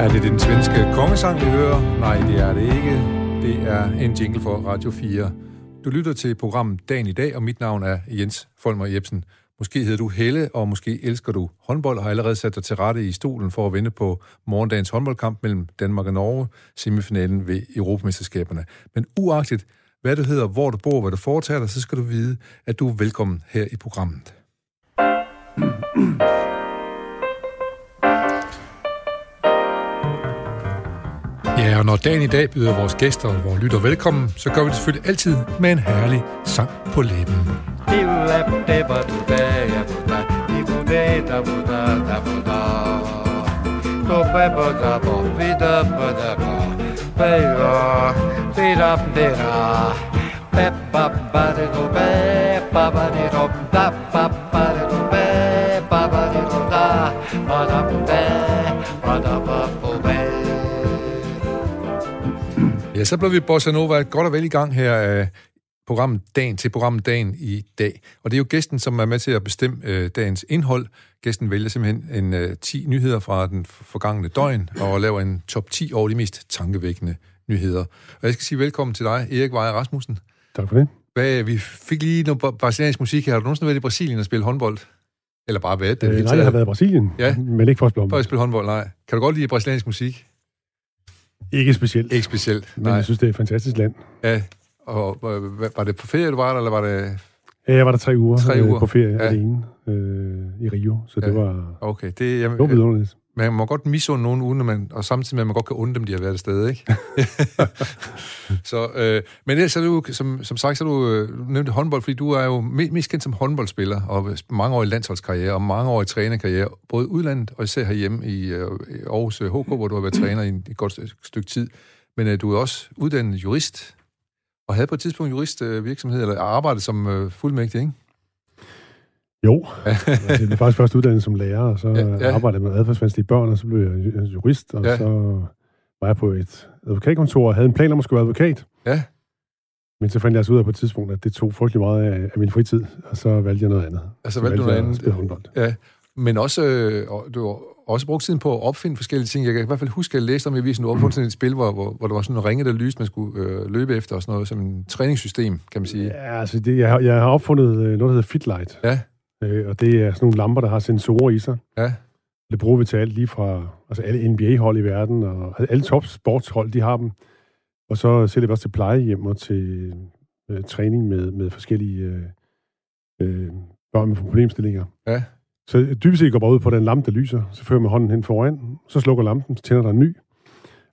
Er det den svenske kongesang, vi hører? Nej, det er det ikke. Det er en jingle for Radio 4. Du lytter til programmet Dagen i dag, og mit navn er Jens Folmer Jebsen. Måske hedder du Helle, og måske elsker du håndbold, og har allerede sat dig til rette i stolen for at vente på morgendagens håndboldkamp mellem Danmark og Norge, semifinalen ved Europamesterskaberne. Men uagtet, hvad du hedder, hvor du bor, hvad du foretager dig, så skal du vide, at du er velkommen her i programmet. Og når dagen i dag byder vores gæster og vores lytter velkommen, så gør vi det selvfølgelig altid med en herlig sang på læben. Ja, så blev vi Bossa Nova godt og vel i gang her af programmet Dagen til programmet Dagen i dag. Og det er jo gæsten, som er med til at bestemme øh, dagens indhold. Gæsten vælger simpelthen en øh, 10 nyheder fra den forgangne døgn og laver en top 10 over de mest tankevækkende nyheder. Og jeg skal sige velkommen til dig, Erik Weier Rasmussen. Tak for det. Hvad, vi fik lige noget brasiliansk musik her. Har du nogensinde været i Brasilien og spille håndbold? Eller bare været det? Øh, nej, jeg har været i Brasilien, Ja. men ikke for at spille For håndbold. at spille håndbold, nej. Kan du godt lide brasiliansk musik? Ikke specielt, Ikke specielt. men jeg synes, det er et fantastisk land. Ja, og øh, var det på ferie, du var der, eller var det... Ja, Jeg var der tre uger, Tre øh, uger. på ferie Ja. alene øh, i Rio, så det Ja. var, Okay, det, jeg, det var vidunderligt. Man må godt misunde nogen, uden man, og samtidig med, at man godt kan undre dem, de har været afsted, ikke? så, øh, men ellers er du, som, som sagt, så er du, øh, du nævnte håndbold, fordi du er jo me- mest kendt som håndboldspiller, og mange år i landsholdskarriere, og mange år i trænerkarriere, både udlandet og især herhjemme i, øh, i Aarhus HK, hvor du har været træner i en- et godt stykke- tid. Men øh, du er også uddannet jurist, og havde på et tidspunkt juristvirksomhed, øh, eller arbejdet som øh, fuldmægtig, ikke? Jo, altså, jeg blev faktisk først uddannet som lærer, og så Ja, ja, arbejdede jeg med adfærdsvanskelige børn, og så blev jeg ju- jurist, og Ja. så var jeg på et advokatkontor og havde en plan om at skulle være advokat. Ja. Men så fandt jeg altså ud af på et tidspunkt, at det tog frygtelig meget af, af min fritid, og så valgte jeg noget andet. Altså Så valgte du noget andet? Ja, men også, øh, du har også brugt tiden på at opfinde forskellige ting. Jeg kan i hvert fald huske, at jeg læste om i avisen, du opfundet sådan et spil, hvor, hvor, hvor der var sådan en ringe, der lyste, man skulle øh, løbe efter, og sådan noget, som en træningssystem, kan man sige. Ja, altså det, jeg, har, jeg har opfundet øh, noget, der hedder Fitlight, Ja, øh, og det er sådan nogle lamper, der har sensorer i sig. ja, Det bruger vi til alt lige fra altså alle NBA-hold i verden, og alle top sportshold, de har dem. Og så sælger vi også til plejehjem og til øh, træning med, med forskellige øh, øh, børn med problemstillinger. ja. Så dybest set går bare ud på den lampe, der lyser. Så fører man hånden hen foran, så slukker lampen, så tænder der en ny.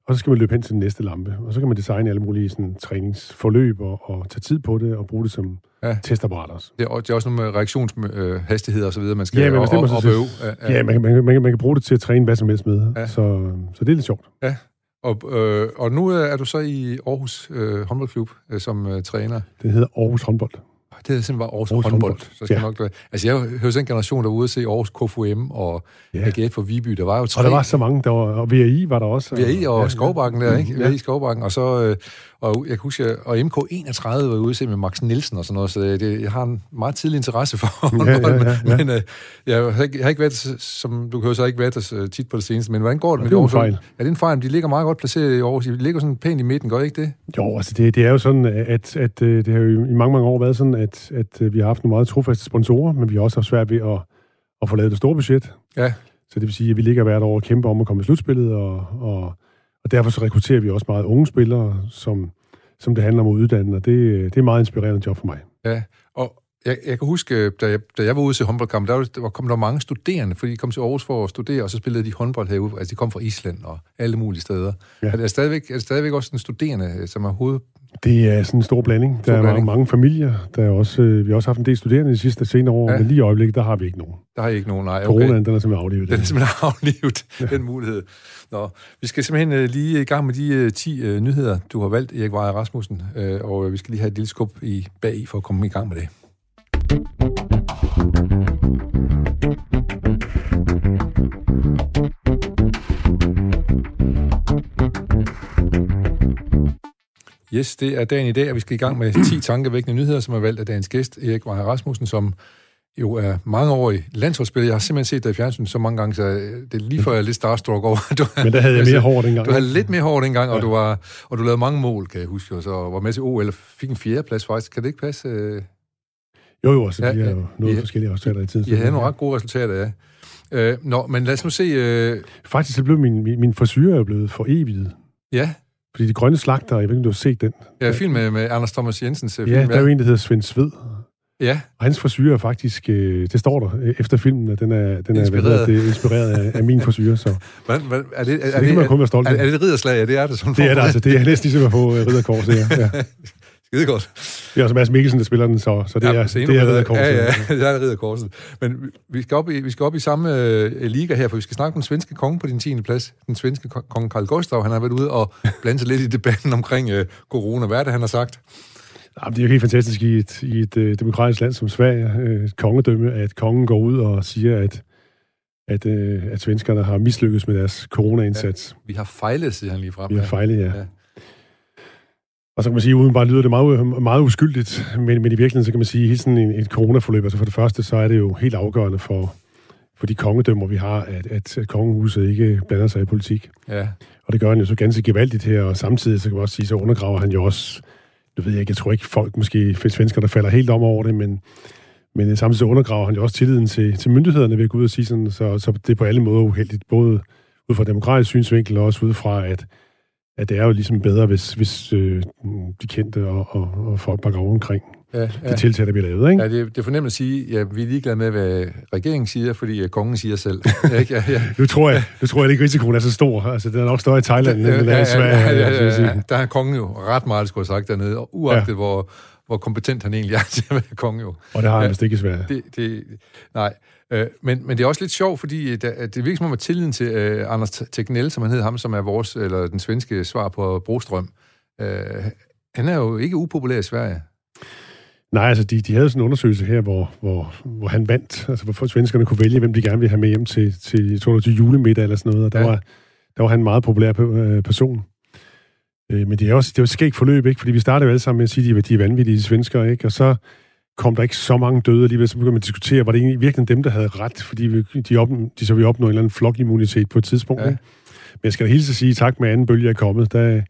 Og så skal man løbe hen til den næste lampe. Og så kan man designe alle mulige sådan, træningsforløb og, og tage tid på det og bruge det som Ja. ja. testapparat også. Det er, og det er også noget med reaktionshastighed og så videre, man skal Ja, men op, op, op, øve. Ja, Ja, man, kan- man, kan- man, kan- man kan bruge det til at træne hvad som helst med. Ja. Ja. Så, så det er lidt sjovt. Og, øh, og nu øh, er du så i Aarhus øh, håndboldklub øh, som øh, træner. Det hedder Aarhus håndbold. Det hedder simpelthen bare Aarhus, Aarhus håndbold. håndbold. Så skal Ja. nok. Altså, jeg hører sådan en generation, der var ude at se Aarhus KFUM og Ja. AGF for Viby. Der var jo tre. Og der var så mange, der var, og VAI var der også. VAI og Ja, ja. Skovbakken der, ikke? Ja. VAI Skovbakken, og så, øh, og jeg kan huske, jeg- og MK31 var ude at med Max Nielsen og sådan noget, så det, jeg har en meget tidlig interesse for Ja, håndbold, ja, ja, ja. men øh, jeg, har ikke, jeg har ikke været, som du kan jo så ikke været der så tit på det seneste, men hvordan går det med Det er jo en fejl. Ja, det er en fejl, de ligger meget godt placeret i Aarhus. De ligger sådan pænt i midten, gør ikke det? Jo, altså det, det er jo sådan, at, at øh, det har jo i mange, mange år været sådan, at, at øh, vi har haft nogle meget trofaste sponsorer, men vi har også haft svært ved at, at få lavet det store budget. Ja. Så det vil sige, at vi ligger hvert år og kæmper om at komme i slutspillet, og, og, og derfor så rekrutterer vi også meget unge spillere, som, som det handler om at uddanne, og det, det er et meget inspirerende job for mig. Ja, og jeg, jeg kan huske, da jeg, da jeg var ude til håndboldkamp, der, var, der kom der mange studerende, fordi de kom til Aarhus for at studere, og så spillede de håndbold herude. Altså, de kom fra Island og alle mulige steder. Ja. Er, det stadigvæk, er det stadigvæk også den studerende, som er hoved... Det er sådan en stor blanding. Stor der er blanding. mange, mange familier. Der er også, øh, vi har også haft en del studerende de sidste senere år, Ja. ja. men lige i øjeblikket, der har vi ikke nogen. Der har I ikke nogen, nej. Okay. Coronaen, den er simpelthen aflevet. Den er simpelthen aflivet, den mulighed. Nå, vi skal simpelthen uh, lige i gang med de uh, 10 uh, nyheder, du har valgt, Erik Weier Rasmussen, uh, og vi skal lige have et lille skub i bag i for at komme i gang med det. Yes, det er dagen i dag, og vi skal i gang med 10 tankevækkende nyheder, som er valgt af dagens gæst, Erik Weier Rasmussen, som jo er mangeårig landsholdsspiller. Jeg har simpelthen set dig i fjernsyn så mange gange, så det er lige før jeg er lidt starstruck over. Du, Men der havde jeg mere hår dengang. Du havde lidt mere hår dengang, ja. og, du var, og du lavede mange mål, kan jeg huske, og så var med til OL og fik en fjerdeplads faktisk. Kan det ikke passe? Jo, jo, altså, ja, har jo noget ja, forskellige resultater i tiden. Jeg havde nogle ret gode resultater, ja. Øh, nå, men lad os nu se... Øh... Faktisk så blev min, min, min frisyr blevet for evigt. Ja. Fordi de grønne slagter, jeg ved ikke, om du har set den. Ja, film med, med Anders Thomas Jensens ja, film. Ja, der er jo en, der hedder Svend Sved. Ja. Og hans frisyr er faktisk, øh, det står der øh, efter filmen, at den er, den er inspireret, det, inspireret af, af min frisyr. Så. Hvad, hvad, er det, er, så det, kan man kun være stolt af. Er, er det et ridderslag? Ja, det er det sådan Det er det altså. Det er næsten ligesom at få ridderkorset, ja. ja. Skide godt. Det er også Mads Mikkelsen, der spiller den, så, så det, ja, er, det er ridderkorset. Ja, ja, det er ridderkorset. Men vi skal op i, vi skal op i samme uh, liga her, for vi skal snakke om den svenske konge på din 10. plads. Den svenske konge Karl Gustav, han har været ude og blandet sig lidt i debatten omkring uh, corona. Hvad er det, han har sagt? Jamen, det er jo helt fantastisk i et, i et uh, demokratisk land som Sverige, et kongedømme, at kongen går ud og siger, at, at, uh, at svenskerne har mislykkes med deres corona-indsats. Ja, vi har fejlet, siger han lige frem. Vi har fejlet, ja. ja. Og så kan man sige, uden bare lyder det meget, meget uskyldigt, men, men i virkeligheden, så kan man sige, at hele sådan en, et coronaforløb, altså for det første, så er det jo helt afgørende for, for de kongedømmer, vi har, at, at, at kongehuset ikke blander sig i politik. Ja. Og det gør han jo så ganske gevaldigt her, og samtidig, så kan man også sige, så undergraver han jo også det ved jeg ikke, jeg tror ikke folk, måske svensker, der falder helt om over det, men, men samtidig så undergraver han jo også tilliden til, til myndighederne ved at gå ud og sige sådan, så, så det er på alle måder uheldigt, både ud fra demokratisk synsvinkel og også ud fra, at, at det er jo ligesom bedre, hvis, hvis øh, de kendte og, og, og folk bakker over omkring ja, ja. de tiltag, der bliver lavet. Ikke? Ja, det, det er fornemt at sige, ja, vi er ligeglade med, hvad regeringen siger, fordi uh, kongen siger selv. ja, ja, ja. nu, tror jeg, nu tror jeg ikke, risikoen er så stor. Altså, den er nok større i Thailand, end den er i Sverige. Ja, ja, ja, ja, ja. Der har kongen jo ret meget, skulle have sagt dernede, og uagtet ja. hvor, hvor kompetent han egentlig er til at være konge jo. Og det har han vist ikke i Sverige. Det, det, nej, øh, men, men det er også lidt sjovt, fordi det, det virker som om, at tilliden til øh, Anders Tegnell, som han hed ham, som er vores, eller den svenske svar på Brostrøm, øh, han er jo ikke upopulær i Sverige. Nej, altså de, de havde sådan en undersøgelse her, hvor, hvor, hvor han vandt, altså hvor svenskerne kunne vælge, hvem de gerne ville have med hjem til, til, jeg tror, til julemiddag eller sådan noget, og der, ja. var, der var han en meget populær øh, person. Øh, men det er også det er jo et skægt forløb, ikke? fordi vi startede jo alle sammen med at sige, at de er vanvittige svenskere, ikke? og så kom der ikke så mange døde alligevel, så begyndte man at diskutere, var det egentlig virkelig dem, der havde ret, fordi vi, de, op, de så vi opnå en eller anden flokimmunitet på et tidspunkt. Ja. Ikke? Men jeg skal da hilse at sige, tak med anden bølge er kommet, der,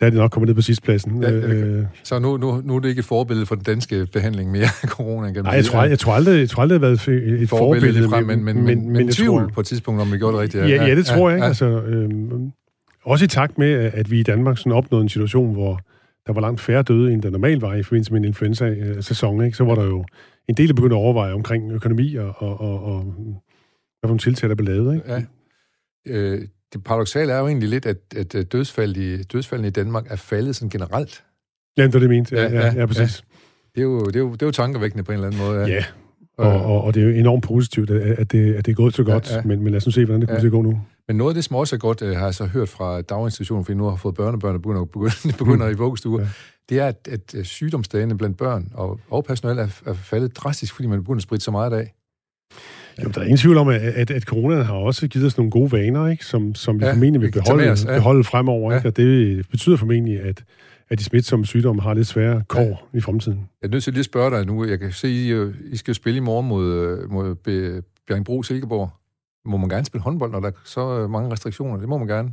der er det nok kommet ned på sidstpladsen. Ja, øh, så nu, nu, nu er det ikke et forbillede for den danske behandling mere af corona? Nej, jeg tror, jeg, tror aldrig, jeg tror aldrig, det har været et forbillede. Frem, men, men, men, men, men tvivl tror, på et tidspunkt, om vi gjorde det rigtigt. Ja, ja, ja det tror ja, jeg. Ja. Altså, øh, også i takt med, at vi i Danmark sådan opnåede en situation, hvor der var langt færre døde, end der normalt var i forbindelse med en influenza-sæson, ikke? så var der jo en del, der begyndte at overveje omkring økonomi og, og, og, og hvad for nogle tiltag, der blev lavet. Ikke? Ja. Øh, det paradoxale er jo egentlig lidt, at, at dødsfald i, dødsfaldene i Danmark er faldet sådan generelt. Ja, det er det mente. Ja, ja, ja, ja præcis. Ja. Det, er jo, det, er jo, det er jo tankevækkende på en eller anden måde. Ja, ja. Og, og, og det er jo enormt positivt, at det, at det er gået så godt, ja, ja. Men, men lad os nu se, hvordan det kommer ja. til at gå nu. Men noget af det, som også er godt, øh, har jeg så hørt fra daginstitutionen, fordi nu har fået børnebørn, og begynder, begynder, begynder i vuggestuer, ja. det er, at, at øh, sygdomsdagene blandt børn og, og personale er, er faldet drastisk, fordi man begynder at spritte så meget af. Jo, der er ingen tvivl om, at, at, at corona har også givet os nogle gode vaner, ikke? Som, som vi ja, formentlig vil beholde, os, ja. beholde fremover. Ja. Ikke? Og det betyder formentlig, at, at de smitsomme sygdomme har lidt svære kår ja. i fremtiden. Jeg er nødt til lige at spørge dig nu. Jeg kan se, I, øh, I skal spille i morgen mod, mod Bjerringbro Silkeborg. Må man gerne spille håndbold, når der er så mange restriktioner? Det må man gerne.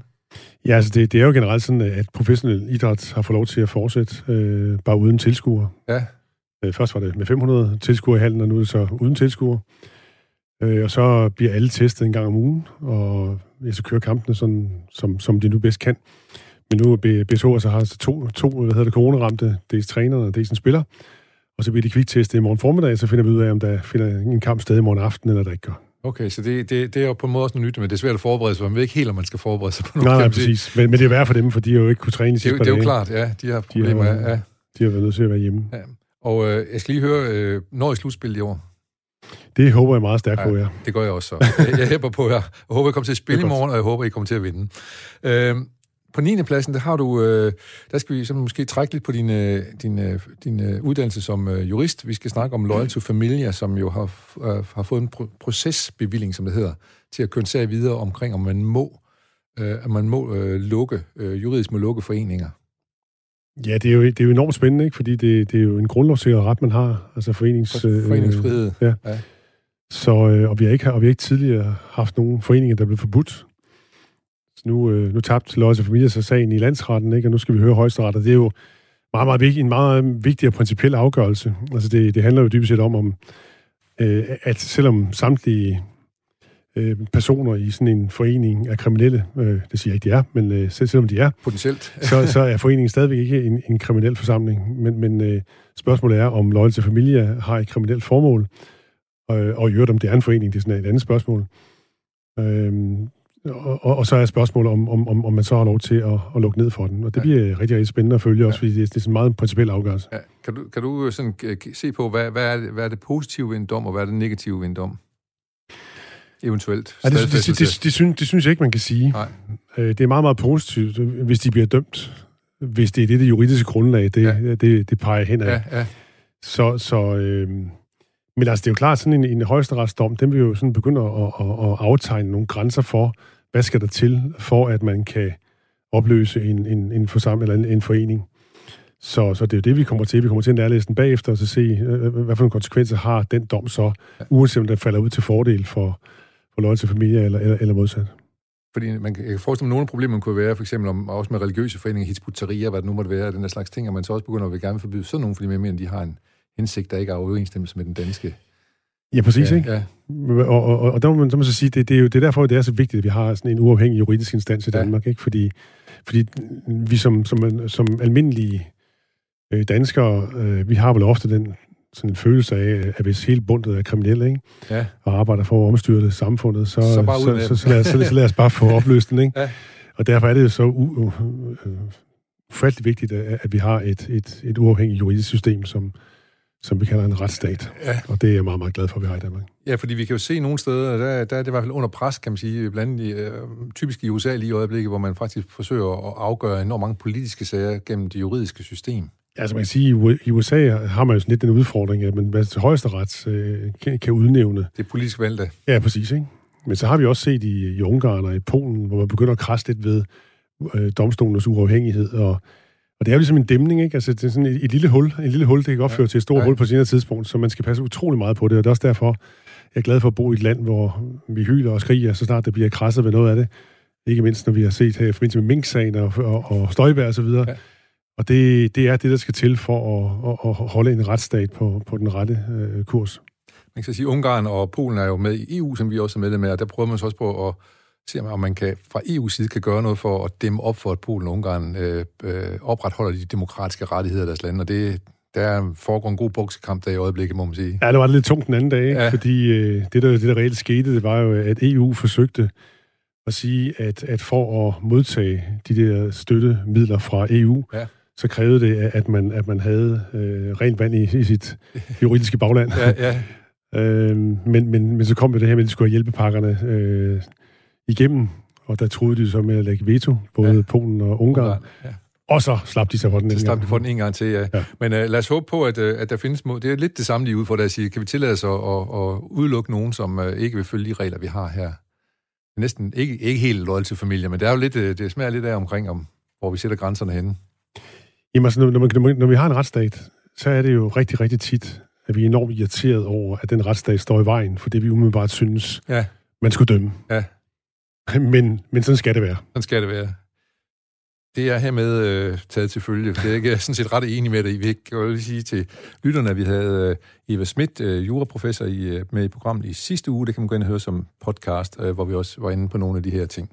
Ja, altså det, det er jo generelt sådan, at professionel idræt har fået lov til at fortsætte, øh, bare uden tilskuere. Ja. Øh, først var det med 500 tilskuere i hallen, og nu er det så uden tilskuere. Øh, og så bliver alle testet en gang om ugen, og jeg så kører kampene sådan, som, som de nu bedst kan. Men nu er BSH så har altså to, to hvad hedder det, coronaramte, dels trænerne og dels en spiller. Og så bliver de kviktestet i morgen formiddag, så finder vi ud af, om der finder en kamp sted i morgen aften, eller der ikke gør. Okay, så det, det, det er jo på en måde også noget nyt, men det er svært at forberede sig, man ved ikke helt, om man skal forberede sig på noget. Nej, nej, præcis. Men, men det er værd for dem, for de har jo ikke kunne træne i sidste Det, det er jo klart, ja. De har problemer, de har, ja. De har været nødt til at være hjemme. Ja. Og øh, jeg skal lige høre, øh, når i slutspillet i år? Det håber jeg meget stærkt på, ja. Det gør jeg også så. Jeg, jeg hæpper på jer. Jeg håber, I kommer til at spille i morgen, og jeg håber, I kommer til at vinde. Øh, på 9. pladsen, der har du, øh, der skal vi så måske trække lidt på din, øh, din, øh, din øh, uddannelse som øh, jurist. Vi skal snakke om Loyal to Familia, som jo har, øh, har fået en pro- procesbevilling, som det hedder, til at køre en sag videre omkring, om man må, øh, at man må øh, lukke, øh, juridisk må lukke foreninger. Ja, det er jo, det er jo enormt spændende, ikke? fordi det, det er jo en grundlovssikret ret, man har, altså forenings, foreningsfrihed. Øh, ja. ja. Så, øh, og, vi har ikke, og vi har ikke tidligere haft nogen foreninger, der blev forbudt. Så nu, øh, nu tabte Løjse Familie sig sagen i landsretten, ikke? og nu skal vi høre højesteret, og det er jo meget, meget vigtig, en meget vigtig og principiel afgørelse. Altså det, det handler jo dybest set om, om øh, at selvom samtlige øh, personer i sådan en forening er kriminelle, øh, det siger jeg ikke, de er, men øh, selv, selvom de er, potentielt, så, så er foreningen stadigvæk ikke en, en kriminel forsamling. Men, men øh, spørgsmålet er, om Loyal til Familie har et kriminelt formål, øh, og i øvrigt om det er en forening, det er sådan et andet spørgsmål. Øh, og, og, og så er spørgsmålet, om, om, om, om man så har lov til at, at lukke ned for den. Og det ja. bliver rigtig, rigtig spændende at følge ja. også, fordi det, det er sådan en meget principiel afgørelse. Ja. Kan, du, kan du sådan se på, hvad, hvad, er det, hvad er det positive ved en dom, og hvad er det negative ved en dom? Eventuelt. Ja, det, det, det, det, det, synes, det synes jeg ikke, man kan sige. Nej. Øh, det er meget, meget positivt, hvis de bliver dømt. Hvis det er det, det juridiske grundlag, det, ja. det, det peger hen af. Ja, ja. Så, så øh, men altså, det er jo klart, sådan en, en højesteretsdom, den vil jo sådan begynde at, at, at aftegne nogle grænser for, hvad skal der til, for at man kan opløse en, en, en forsamling eller en, en forening. Så, så det er jo det, vi kommer til. Vi kommer til at nærlæse den bagefter, og så se, øh, øh, hvad for nogle konsekvenser har den dom så, uanset om den falder ud til fordel for, for lov til familie eller, eller, eller modsat. Fordi man jeg kan forestille mig, at nogle af problemerne kunne være, for eksempel om, også med religiøse foreninger, Hitzbut hvad det nu måtte være, den der slags ting, og man så også begynder at vil gerne forbyde sådan nogle, fordi man mener, at de har en, hensigt, der ikke er overensstemmelse med den danske. Ja, præcis, ja, ikke? Ja. Og, og, og der må man, så må man sige, det, det, er jo det er derfor, det er så vigtigt, at vi har sådan en uafhængig juridisk instans i Danmark, ja. ikke? Fordi, fordi vi som, som, som almindelige øh, danskere, øh, vi har vel ofte den sådan en følelse af, at hvis hele bundet er kriminelle, ikke? Ja. og arbejder for at omstyre det samfundet, så, så, bare så, så, så, lad, så, så lad os bare få opløst den. Ikke? Ja. Og derfor er det så u, uh, ufattelig vigtigt, at, at vi har et, et, et uafhængigt juridisk system, som, som vi kalder en retsstat. Ja. Og det er jeg meget, meget glad for, at vi har i Danmark. Ja, fordi vi kan jo se nogle steder, der, der er det i hvert fald under pres, kan man sige, blandt andet øh, typisk i USA lige i øjeblikket, hvor man faktisk forsøger at afgøre enormt mange politiske sager gennem det juridiske system. Altså man kan sige, i USA har man jo sådan lidt den udfordring, at man til højesteret øh, kan, kan udnævne... Det er politisk valgte. Ja, præcis. Ikke? Men så har vi også set i, i Ungarn og i Polen, hvor man begynder at krasse lidt ved øh, domstolens uafhængighed, og og det er jo ligesom en dæmning, ikke? Altså, det er sådan et, et lille hul. En lille hul, det kan godt føre ja. til et stort ja. hul på senere tidspunkt, så man skal passe utrolig meget på det, og det er også derfor, jeg er glad for at bo i et land, hvor vi hyler og skriger, så snart det bliver krasset ved noget af det. Ikke mindst, når vi har set her i forbindelse med Mink-sagen og, og, og Støjbær og så videre. Ja. Og det, det er det, der skal til for at, at, at holde en retsstat på, på den rette øh, kurs. Man kan sige, at Ungarn og Polen er jo med i EU, som vi også er medlem af, og der prøver man så også på at se, om man kan, fra EU's side kan gøre noget for at dæmme op for, at Polen og Ungarn øh, øh, opretholder de demokratiske rettigheder i deres land, og det, der foregår en god boksekamp der i øjeblikket, må man sige. Ja, det var lidt tungt den anden dag, ja. fordi øh, det, der, det, der reelt skete, det var jo, at EU forsøgte at sige, at, at for at modtage de der støttemidler fra EU, ja. så krævede det, at man, at man havde øh, rent vand i, i sit juridiske bagland. ja, ja. øh, men, men, men så kom jo det her med, at de skulle have hjælpepakkerne øh, igennem, og der troede de så med at lægge veto, både ja. Polen og Ungarn. Ungarn ja. Og så slap de sig for den en Så slap de for den en gang til, ja. ja. Men uh, lad os håbe på, at, uh, at der findes... Må- det er lidt det samme lige ud for at sige, kan vi tillade os at, at, at udelukke nogen, som uh, ikke vil følge de regler, vi har her? Næsten ikke, ikke helt loyal til familie, men det er jo lidt, det smager lidt af omkring, om, hvor vi sætter grænserne henne. Jamen altså, når, når, når vi har en retsstat, så er det jo rigtig, rigtig tit, at vi er enormt irriteret over, at den retsstat står i vejen for det, vi umiddelbart synes, ja. man skulle dømme. Ja. Men, men sådan skal det være. Sådan skal det være. Det er hermed øh, taget til følge. Det er ikke sådan set ret enig med dig. Vi kan jo lige sige til lytterne, at vi havde øh, Eva Schmidt, øh, juraprofessor, i, øh, med i programmet i sidste uge. Det kan man gå ind og høre som podcast, øh, hvor vi også var inde på nogle af de her ting.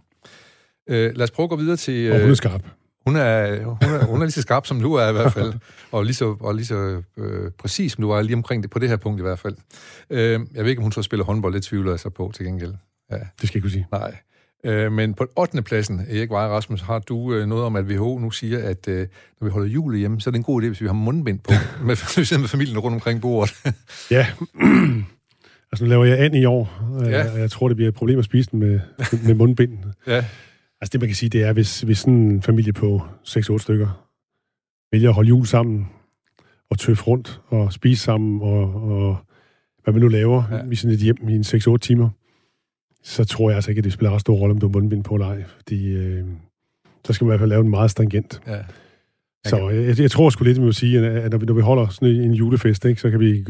Øh, lad os prøve at gå videre til... Øh, og hun er skarp. Hun er, hun, er, hun er lige så skarp, som du er i hvert fald. og lige så, og lige så øh, præcis, som du er lige omkring det, på det her punkt i hvert fald. Øh, jeg ved ikke, om hun så spiller håndbold. Det tvivler jeg så på til gengæld. Ja. Det skal jeg ikke sige. Nej. Øh, men på 8. pladsen, Erik Veje Rasmus, har du øh, noget om, at WHO nu siger, at øh, når vi holder jul hjemme, så er det en god idé, hvis vi har mundbind på, med, med familien rundt omkring bordet. ja, altså nu laver jeg an i år, og ja. jeg, jeg tror, det bliver et problem at spise den med, med mundbind. ja. Altså det, man kan sige, det er, hvis, hvis sådan en familie på 6-8 stykker vælger at holde jul sammen, og tøffe rundt, og spise sammen, og, og hvad man nu laver ja. i sådan et hjem i en 6-8 timer, så tror jeg altså ikke, at det spiller ret stor rolle, om du er mundbind på eller ej. Fordi øh, så skal man i hvert fald lave en meget stringent. Ja. Så jeg, jeg tror sgu lidt, at vi må sige, at når vi, når vi holder sådan en julefest, ikke, så kan vi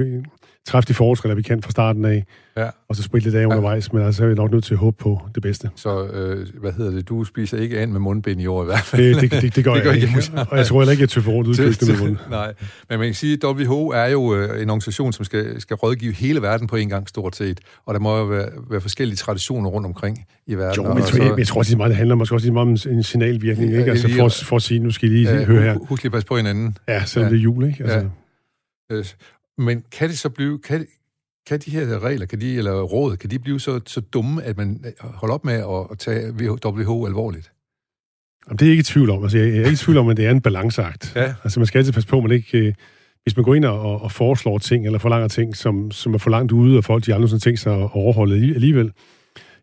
træffe de forholdsregler, vi kan fra starten af, Ja. og så spritte lidt af Ja. undervejs, men altså, er vi nok nødt til at håbe på det bedste. Så, øh, hvad hedder det, du spiser ikke an med mundbind i år i hvert fald. Det, det, det, det gør Det jeg ikke, ikke. og jeg tror heller ikke, at jeg tøffer rundt ud med munden. Nej, men man kan sige, at WHO er jo øh, en organisation, som skal, skal rådgive hele verden på en gang stort set, og der må jo være, være forskellige traditioner rundt omkring i verden. Jo, men og jeg, så- jeg, jeg tror også meget, det handler måske også meget om en signalvirkning, Ja, ikke? Altså for, for at sige, nu skal I lige Ja, høre her. hu- Husk lige at passe på hinanden. Ja, selvom Ja. det er jul, ikke? Altså, Ja. Øh, Men kan det så blive, kan, kan de her regler, kan de, eller råd, kan de blive så, så dumme, at man holder op med at, at tage WHO alvorligt? Jamen, det er ikke i tvivl om. Altså, jeg, er ikke i tvivl om, at det er en balanceakt. Ja. Altså, man skal altid passe på, at man ikke... Øh, hvis man går ind og, og foreslår ting, eller forlanger ting, som, som er for langt ude, og folk de aldrig sådan tænkt sig at overholde alli- alligevel,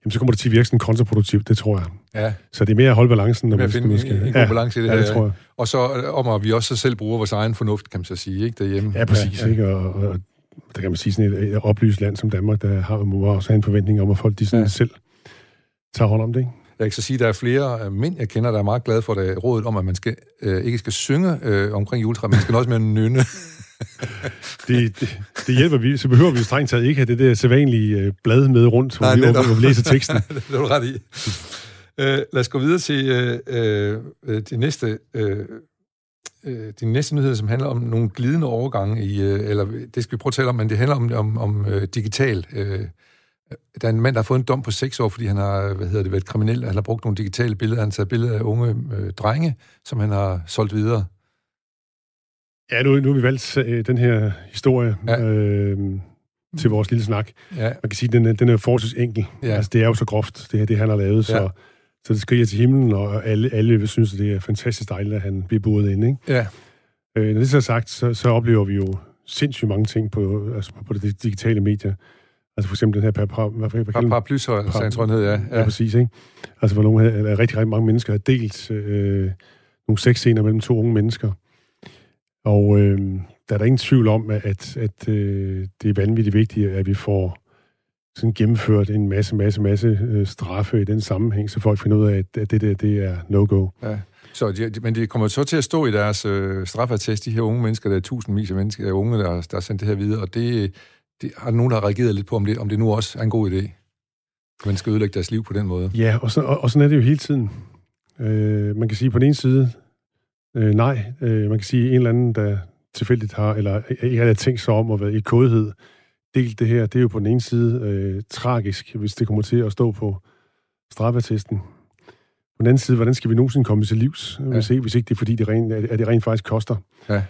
jamen, så kommer det til at virke sådan kontraproduktivt, det tror jeg. Ja, Så det er mere at holde balancen, når man skal... man skal en, en god ja, balance i det ja, det her. tror jeg. Og så om, at vi også selv bruger vores egen fornuft, kan man så sige, ikke, derhjemme. Ja, præcis. Ja, ja. Ikke? Og, og, der kan man sige, sådan et, et oplyst land som Danmark, der har, må også have en forventning om, at folk de sådan Ja. ja. selv tager hånd om det. Ikke? Jeg kan så sige, at der er flere øh, mænd, jeg kender, der er meget glade for det rådet om, at man skal, øh, ikke skal synge øh, omkring juletræet, men skal også med at nynne. Det, det, det hjælper vi. Så behøver vi jo strengt taget ikke have det der sædvanlige øh, blad med rundt, hvor, Nej, vi, netop. hvor vi læser teksten. det er du ret i. Øh, lad os gå videre til øh, øh, øh, de næste... Øh, øh, de næste nyheder, som handler om nogle glidende overgange i, øh, eller det skal vi prøve at tale om, men det handler om, om, om øh, digital. Øh, der er en mand, der har fået en dom på seks år, fordi han har, hvad hedder det, været kriminel. Han har brugt nogle digitale billeder. Han har taget billeder af unge øh, drenge, som han har solgt videre. Ja, nu, nu har vi valgt øh, den her historie Ja. ja. øh, til vores lille snak. Ja, Man kan sige, at den, er- den er forholdsvis enkel. Ja. Ja. Altså, det er jo så groft, det her, det han har lavet, så, Ja. ja. så det skriger til himlen, og alle, alle synes, at det er fantastisk dejligt, at han bliver buret ind. Ikke? ja, Øh, når det så er sagt, så, så oplever vi jo sindssygt mange ting på, altså på det digitale medie. Altså for eksempel den her par, par, hvad, hvad, par, par tror, hedder, ja. Ja, præcis, ikke? Altså, hvor nogle, eller rigtig, rigtig mange mennesker har delt øh, nogle sexscener mellem to unge mennesker. Og øh, der er der ingen tvivl om, at, at, øh, det er vanvittigt vigtigt, at vi får sådan gennemført en masse, masse, masse øh, straffe i den sammenhæng, så folk finder ud af, at, at det der, det er no-go. Ja. Så de, de- men de kommer så til at stå i deres øh, straffatest, de her unge mennesker, der er tusindvis af mennesker, der er unge, der, der har sendt det her videre, og det, det har nogen, der har reageret lidt på, om det, om det nu også er en god idé. at Man skal ødelægge deres liv på den måde. Ja, og, så, og, og sådan er det jo hele tiden. Øh, man kan sige på den ene side, øh, nej. Øh, man kan sige, en eller anden, der tilfældigt har, eller ikke har tænkt sig om at være i kodhed, delt det her, det er jo på den ene side øh, tragisk, hvis det kommer til at stå på straffetesten. På den anden side, hvordan skal vi nogensinde komme til livs, ja. hvis, ikke, hvis ikke det er, fordi det rent, at det rent faktisk koster. Ja.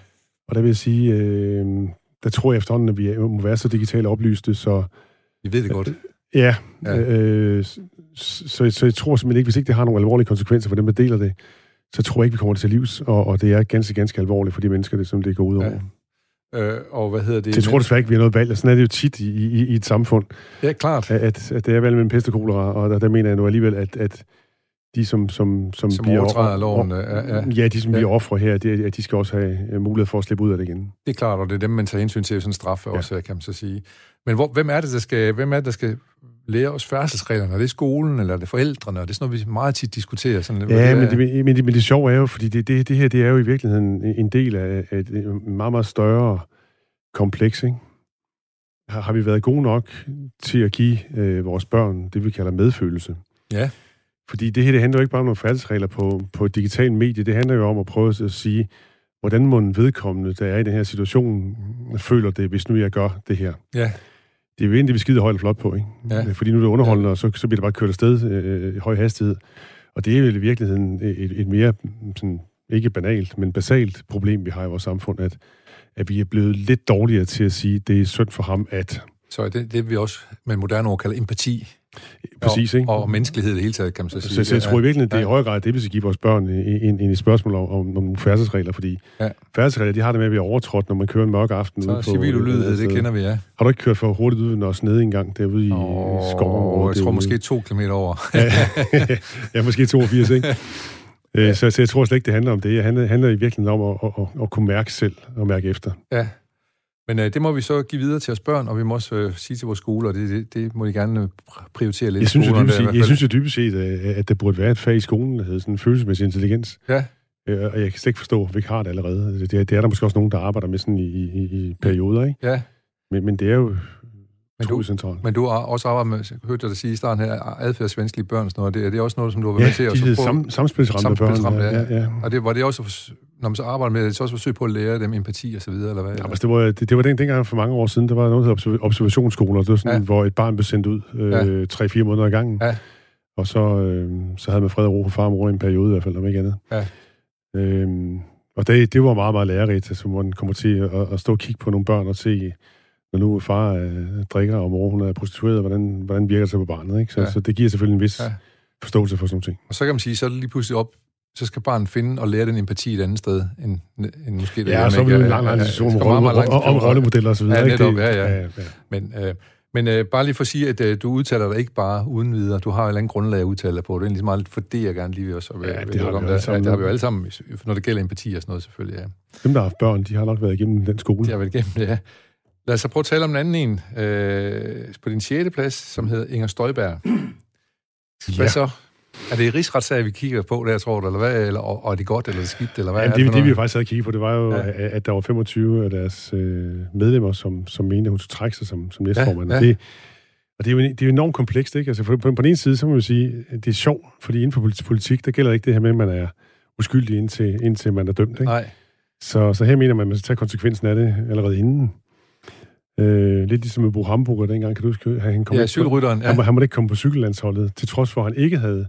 Og der vil jeg sige, øh, der tror jeg efterhånden, at vi er- må være så digitalt oplyste, så Vi ved det godt. Ja, Ja. ja. Øh, så, så, så jeg tror simpelthen ikke, hvis ikke det har nogle alvorlige konsekvenser for dem, der deler det, så tror jeg ikke, vi kommer det til livs, og, og det er ganske, ganske alvorligt for de mennesker, det, som det går ud over. Ja. Øh, og hvad hedder det? Det, jeg tror desværre ikke, vi har noget valg, og sådan er det jo tit i, i, i et samfund, Ja, klart. at, at det er valg mellem pest og kolera, og der, der mener jeg nu alligevel, at, at de, som, som, som, Som bliver overtræder loven, ja, ja. ja, de, som Ja. bliver ofre her, det, at de skal også have øh, mulighed for at slippe ud af det igen. Det er klart, og det er dem, man tager hensyn til, sådan en straf Ja. også, kan man så sige. Men hvor, hvem er det, der skal, hvem er det, der skal lære os færdselsreglerne? Er det skolen, eller er det forældrene? Og det er sådan noget, vi meget tit diskuterer. Sådan, Ja, er- men det, men, det, men det sjove er jo, fordi det, det, det her, det er jo i virkeligheden en del af af et meget, meget større kompleks, ikke? Har, har vi været gode nok til at give øh, vores børn det, vi kalder medfølelse? Ja. Fordi det her, det handler jo ikke bare om nogle færdselsregler på, på et digitalt medie. Det handler jo om at prøve at sige, hvordan må en vedkommende, der er i den her situation, føler det, hvis nu jeg gør det her. Ja. Det er jo egentlig, vi skider højt og flot på, ikke? Ja. Fordi nu er det underholdende, og så, så bliver det bare kørt afsted øh, i høj hastighed. Og det er jo i virkeligheden et, et mere, sådan, ikke banalt, men basalt problem, vi har i vores samfund, at, at vi er blevet lidt dårligere til at sige, det er synd for ham, at... Så er det, det vi også med moderne ord kalder empati. Præcis, og, ikke? Og menneskelighed i det hele taget, kan man så sige. Så, så jeg tror i virkeligheden, det er i Ja. højere grad det, vi skal give vores børn end i et spørgsmål om, om, nogle færdselsregler, fordi Ja. ja. færdselsregler, de har det med at blive overtrådt, når man kører en mørk aften. Så civil ulydighed, det kender vi, ja. Har du ikke kørt for hurtigt ud, når snede engang derude i Åh, skovområdet? jeg tror måske to kilometer over. ja, måske 82, ikke? Øh, så, så jeg tror slet ikke, det handler om det. Det handler, handler i virkeligheden om at, at, at, at kunne mærke selv og mærke efter. Ja. Men øh, det må vi så give videre til os børn, og vi må også øh, sige til vores skoler, og det, det, det må de gerne øh, prioritere lidt. Jeg synes, jo dybest set, jeg synes jo dybest set, at at der burde være et fag i skolen, der hedder sådan følelsesmæssig intelligens. Ja. Øh, og jeg kan slet ikke forstå, at vi ikke har det allerede. Det, det er der måske også nogen, der arbejder med sådan i, i, i perioder, ikke? Ja. Men, men det er jo men du. Men du har også arbejdet med, jeg hørte dig sige i starten her, adfærdsvensklige børn sådan noget. Det, er det også noget, som du har været ja, med til? at de sam, samspilsramte børn. Ja, ja, ja. Og det var det også, når man så arbejder med det, så også forsøg på at lære dem empati og så videre, eller hvad? Ja, altså, det var, det, det var den, dengang for mange år siden, der var noget, der hedder observationsskoler, det var sådan, ja. hvor et barn blev sendt ud øh, ja. måneder ad gangen. Ja. Og så, øh, så havde man fred og ro på far og mor i en periode i hvert fald, om ikke andet. Ja. Øhm, og det, det var meget, meget lærerigt, altså, hvor man kommer til at, at stå og kigge på nogle børn og se, når nu far øh, drikker, og mor hun er prostitueret, hvordan, hvordan virker det sig på barnet, ikke? Så, ja. så det giver selvfølgelig en vis ja. forståelse for sådan nogle ting. Og så kan man sige, så er det lige pludselig op så skal barnet finde og lære den empati et andet sted, end, end måske det Ja, så vil en lang, lang diskussion om, rolle, om rollemodeller og så videre. Ja, netop, ja, ja. ja, ja. Men, øh, men øh, bare lige for at sige, at øh, du udtaler dig ikke bare uden videre. Du har jo et eller andet grundlag at udtale dig på. Det er ligesom meget for det, jeg gerne lige vil også ja, det, har om det. Ja, det har vi jo alle sammen, når det gælder empati og sådan noget selvfølgelig, ja. Dem, der har haft børn, de har nok været igennem den skole. De har været igennem det, ja. Lad os så prøve at tale om en anden en. Øh, på din 6. plads, som hedder Inger Støjberg. Hvad ja. så? Er det rigsretssag, vi kigger på der, tror du, eller hvad? Eller, og, og er det godt, eller er det skidt, eller hvad? Ja, det, det, det, vi faktisk havde kigget på, det var jo, ja. at der var 25 af deres øh, medlemmer, som, som mente, at hun skulle trække sig som, som næstformand. Ja, ja. Det, og det er, jo, det er jo enormt komplekst, ikke? Altså, på, på, på den ene side, så må man sige, det er sjovt, fordi inden for politik, der gælder ikke det her med, at man er uskyldig, indtil, indtil man er dømt, ikke? Nej. Så, så her mener man, at man skal tage konsekvensen af det allerede inden. Øh, lidt ligesom med Bo Hamburger dengang, kan du huske? Han kom ja, cykelrytteren. Ja. Han, han måtte ikke komme på cykellandsholdet, til trods for, at han ikke havde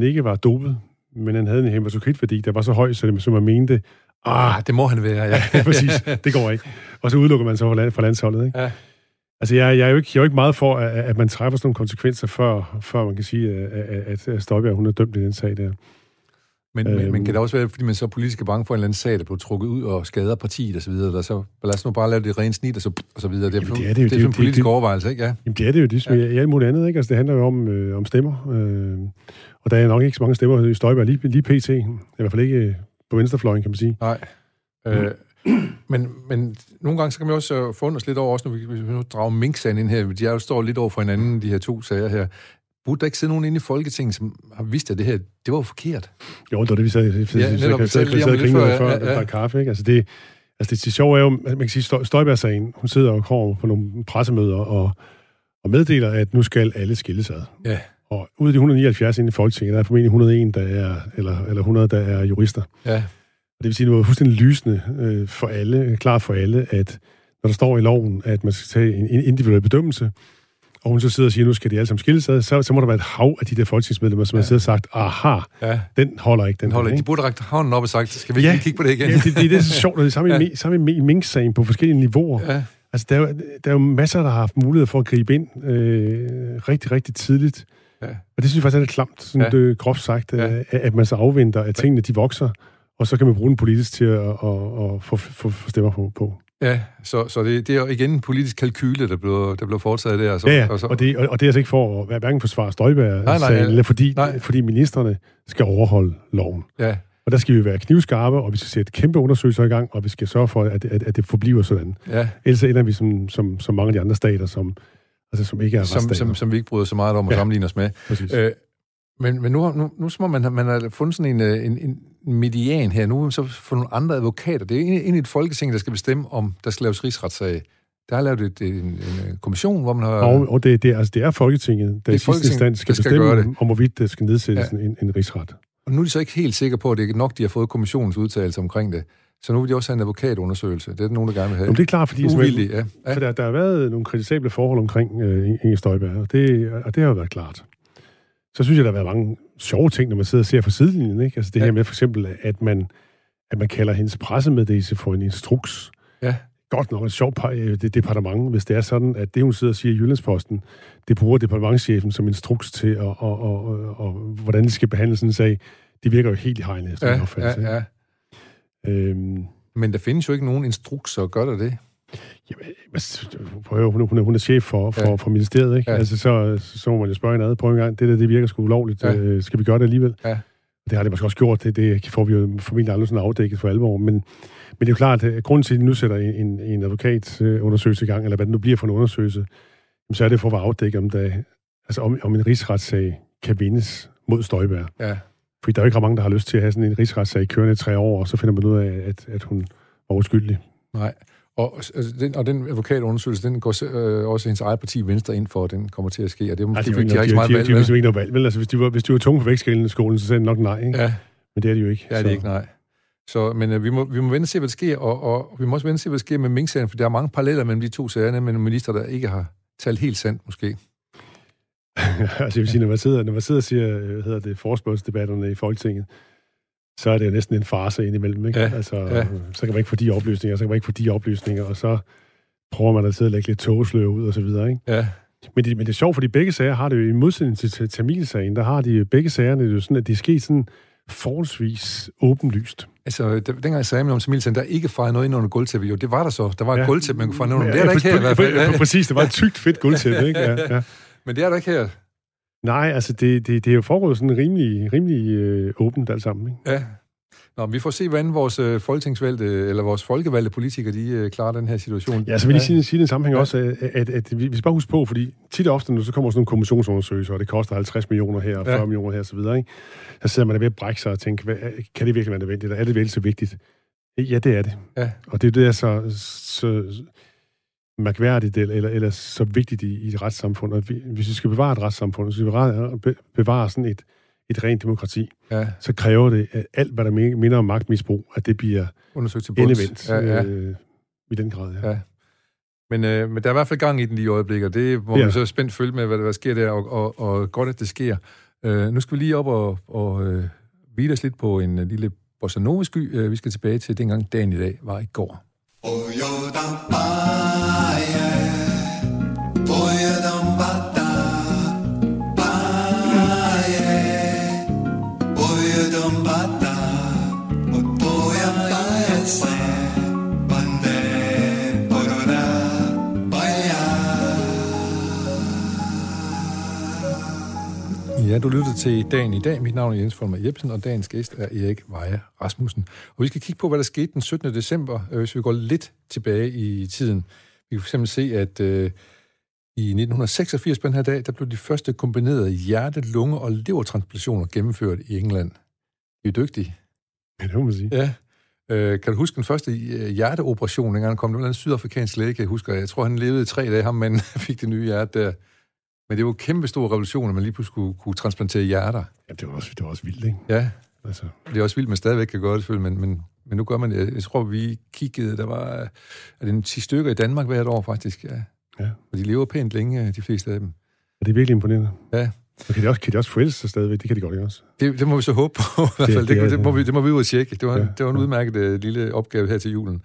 han ikke var dopet, men han havde en hematokritværdi, der var så høj, så det, som man mente, ah, det må han være, ja. ja præcis, det går ikke. Og så udelukker man så fra, fra landsholdet, ikke? Ja. Altså, jeg, jeg, er jo ikke, jeg er jo ikke meget for, at, at man træffer sådan nogle konsekvenser, før, før man kan sige, at, at Støjberg, hun er dømt i den sag der. Men, øhm, men kan det også være, fordi man så er politisk bange for en eller anden sag, der blev trukket ud og skader partiet og så videre, der så lad os nu bare lave det rent snit og så, og så videre. Det er, jamen, det er, det, jo, det er det, en politisk det, overvejelse, ikke? Ja. Jamen, det er det jo, det er ja. alt muligt andet, ikke? Altså, det handler jo om, øh, om stemmer. Øh, og der er nok ikke så mange stemmer i Støjberg lige, lige pt. I hvert fald ikke øh, på venstrefløjen, kan man sige. Nej. Øh, men, men nogle gange så kan man også få os lidt over, også når vi, vi nu drager mink ind her, de er jo står lidt over for hinanden, de her to sager her. Burde der ikke sidde nogen inde i Folketinget, som har vidst, at det her, det var forkert? Jo, det var det, vi sagde. Vi sagde, ja, netop, vi sagde, vi sagde, før, ja, ja. kaffe, ikke? Altså det, altså det, det sjove er jo, man kan sige, Støjberg-sagen, hun sidder og kommer på nogle pressemøder og, og meddeler, at nu skal alle skilles ad. Ja. Og ud af de 179 inde i Folketinget, der er formentlig 101, der er, eller, eller 100, der er jurister. Ja. Og det vil sige, at det var fuldstændig lysende øh, for alle, klart for alle, at når der står i loven, at man skal tage en individuel bedømmelse, og hun så sidder og siger, nu skal de alle sammen skilles ad, så, så må der være et hav af de der folketingsmedlemmer, som ja. har siddet og sagt, aha, ja. den holder ikke. Den, den holder ikke. De burde have hånden op og sagt, skal vi ikke ja, kigge på det igen? ja, det, det, det er så sjovt, og det er samme, ja. i, samme i Mink-sagen på forskellige niveauer. Ja. Altså, der er, der er jo masser, der har haft mulighed for at gribe ind øh, rigtig, rigtig tidligt. Ja. Og det synes jeg faktisk er lidt klamt, sådan ja. det, groft sagt, ja. at man så afventer, at tingene de vokser, og så kan man bruge den politisk til at, at, at, at få, få, få stemmer på. på. Ja, så, så det, det er igen en politisk kalkyle, der blev, der blev foretaget der. Så, ja, ja. Og, så, og, det, og, og det er altså ikke for at være hverken forsvare Støjberg, nej, nej, sagen, eller fordi, nej. fordi ministerne skal overholde loven. Ja. Og der skal vi være knivskarpe, og vi skal sætte kæmpe undersøgelser i gang, og vi skal sørge for, at, at, at det forbliver sådan. Ja. Ellers ender vi som, som, som mange af de andre stater, som, altså, som ikke er som, som, som vi ikke bryder så meget om at ja. sammenligne os med. Præcis. Øh, men, men nu, nu, nu må man, man har fundet sådan en, øh, en, en median her. Nu så fået nogle andre advokater. Det er egentlig et folketing, der skal bestemme, om der skal laves rigsretssag. Der har lavet et, en, en kommission, hvor man har... Og, og det, det, altså, det er Folketinget, der i sidste instans skal, skal bestemme, det. om hvorvidt der skal nedsættes ja. en, en rigsret. Og nu er de så ikke helt sikre på, at det er nok, de har fået kommissionens udtalelse omkring det. Så nu vil de også have en advokatundersøgelse. Det er der nogen, der gerne vil have. Jamen, det er klart, fordi Uvillig, ja. Ja. For der, der har været nogle kritisable forhold omkring uh, Inge Støjberg, og det, og det har jo været klart. Så synes jeg, der har været mange sjove ting, når man sidder og ser fra sidelinjen. Ikke? Altså det ja. her med for eksempel, at man, at man kalder hendes pressemeddelelse for en instruks. Ja. Godt nok et sjovt øh, det departement, hvis det er sådan, at det, hun sidder og siger i Jyllandsposten, det bruger departementchefen som instruks til, at, og, og, og, og, hvordan de skal behandle sådan en sag. Det virker jo helt i hegnet, efter ja, ja, ja. Øhm, Men der findes jo ikke nogen instrukser, gør der det? Jamen, prøv, hun, hun, er, hun er chef for, for, ja. for ministeriet, ikke? Ja. Altså, så, så må man jo spørge en anden på en gang. Det der, det virker sgu ulovligt. Ja. Øh, skal vi gøre det alligevel? Ja. Det har det måske også gjort. Det, det får vi jo formentlig aldrig sådan afdækket for alvor. Men, men det er jo klart, at grunden til, at de nu sætter en, en, en advokatundersøgelse i gang, eller hvad det nu bliver for en undersøgelse, så er det for at afdække, om, der, altså om, om en rigsretssag kan vindes mod Støjberg. Ja. Fordi der er jo ikke mange, der har lyst til at have sådan en rigsretssag kørende i tre år, og så finder man ud af, at, at hun var uskyldig. Nej. Og, altså, den, og den advokatundersøgelse, den går øh, også hendes eget parti Venstre ind for, at den kommer til at ske. Og det er måske, Altså, de, de har ikke så meget de, valg. de, de, vel? de, ikke noget valg. Vel, altså, hvis de var, hvis de var tunge på vægtskalen i skolen, så sagde de nok nej. Ikke? Ja, Men det er de jo ikke. det er det ikke, nej. Så, men øh, vi, må, vi må vente og se, hvad der sker, og, og vi må også vente og se, hvad der sker med Mink-sagen, for der er mange paralleller mellem de to sager, nogle minister, der ikke har talt helt sandt, måske. altså, jeg vil sige, når man sidder, når man sidder og siger, øh, hvad hedder det, forspørgselsdebatterne i Folketinget, så er det jo næsten en farse indimellem, ikke? Ja, altså, ja. så kan man ikke få de oplysninger, så kan man ikke få de oplysninger, og så prøver man at sidde og lægge lidt togslør ud, og så videre, ikke? Ja, Men det, men det er sjovt, fordi begge sager har det jo i modsætning til, Tamilsagen, der har de begge sagerne det er jo sådan, at det er sket sådan forholdsvis åbenlyst. altså, dengang jeg sagde om Samilsen, der ikke fejret noget ind under gulvtæppe, jo, det var der så. Der var et Ja. gulvtæppe, man kunne fejre noget under. Det er der ikke her i hvert fald. Ja, Ja. præcis, det var et tykt, fedt guldtæppe, ikke? Ja, ja. Men det er der ikke her. Nej, altså det, det, det er jo foregået sådan rimelig, rimelig øh, åbent alt sammen, ikke? Ja. Nå, men vi får se, hvordan vores øh, folketingsvalgte, eller vores folkevalgte politikere, de øh, klarer den her situation. Ja, så vil jeg lige sige, sige den sammenhæng Ja. også, at, at, at vi vi skal bare huske på, fordi tit og ofte, når så kommer sådan nogle kommissionsundersøgelser, og det koster 50 millioner her, og 40 Ja. millioner her, og så videre, ikke? Så sidder man der ved at brække sig og tænke, hvad, kan det virkelig være nødvendigt? Er det virkelig så vigtigt? Ja, det er det. Ja. Og det er det, så, så mærkværdigt, eller, eller, eller så vigtigt i, i et retssamfund. Og vi, hvis vi skal bevare et retssamfund, hvis vi skal bevare, be- bevare sådan et, et rent demokrati, Ja, så kræver det, at alt, hvad der min- minder om magtmisbrug, at det bliver undersøgt til bunds. endevendt Ja, ja. øh, i den grad. Ja. Ja. Men, øh, men der er i hvert fald gang i den lige i øjeblikket, og det må Ja. man så spændt følge med, hvad der sker der, og, og, og godt, at det sker. Øh, nu skal vi lige op og, og øh, hvile os lidt på en øh, lille bossa nova sky. Øh, vi skal tilbage til dengang dagen i dag var i går. Ja, du lytter til dagen i dag. Mit navn er Jens Folmer Jebsen, og dagens gæst er Erik Veje Rasmussen. Og vi skal kigge på, hvad der skete den 17. december, øh, hvis vi går lidt tilbage i tiden. Vi kan fx se, at øh, i 1986 på den her dag, der blev de første kombinerede hjerte-, lunge- og levertransplantationer gennemført i England. Vi er dygtige. Ja, det må man sige. Ja. Øh, kan du huske den første øh, hjerteoperation, dengang han kom? Det var en sydafrikansk læge, jeg huske. Jeg tror, han levede i tre dage, ham manden fik det nye hjerte der. Men det var jo en kæmpe stor revolution, at man lige pludselig kunne, kunne transplantere hjerter. Ja, det var også, det var også vildt, ikke? Ja, Altså, det er også vildt, man stadigvæk kan gøre det, selvfølgelig, men, men, men nu gør man det. Jeg tror, vi kiggede, der var er det en 10 stykker i Danmark hvert år, faktisk. Ja. Ja. Og de lever pænt længe, de fleste af dem. og det er virkelig imponerende. Ja. Og kan de også, kan de også forælde sig stadigvæk? Det kan de godt, også? Det, det må vi så håbe på, i hvert fald. Det, det det, det, må, vi, det må vi ud og tjekke. Det var, ja, Ja, det var en ja. udmærket uh, lille opgave her til julen.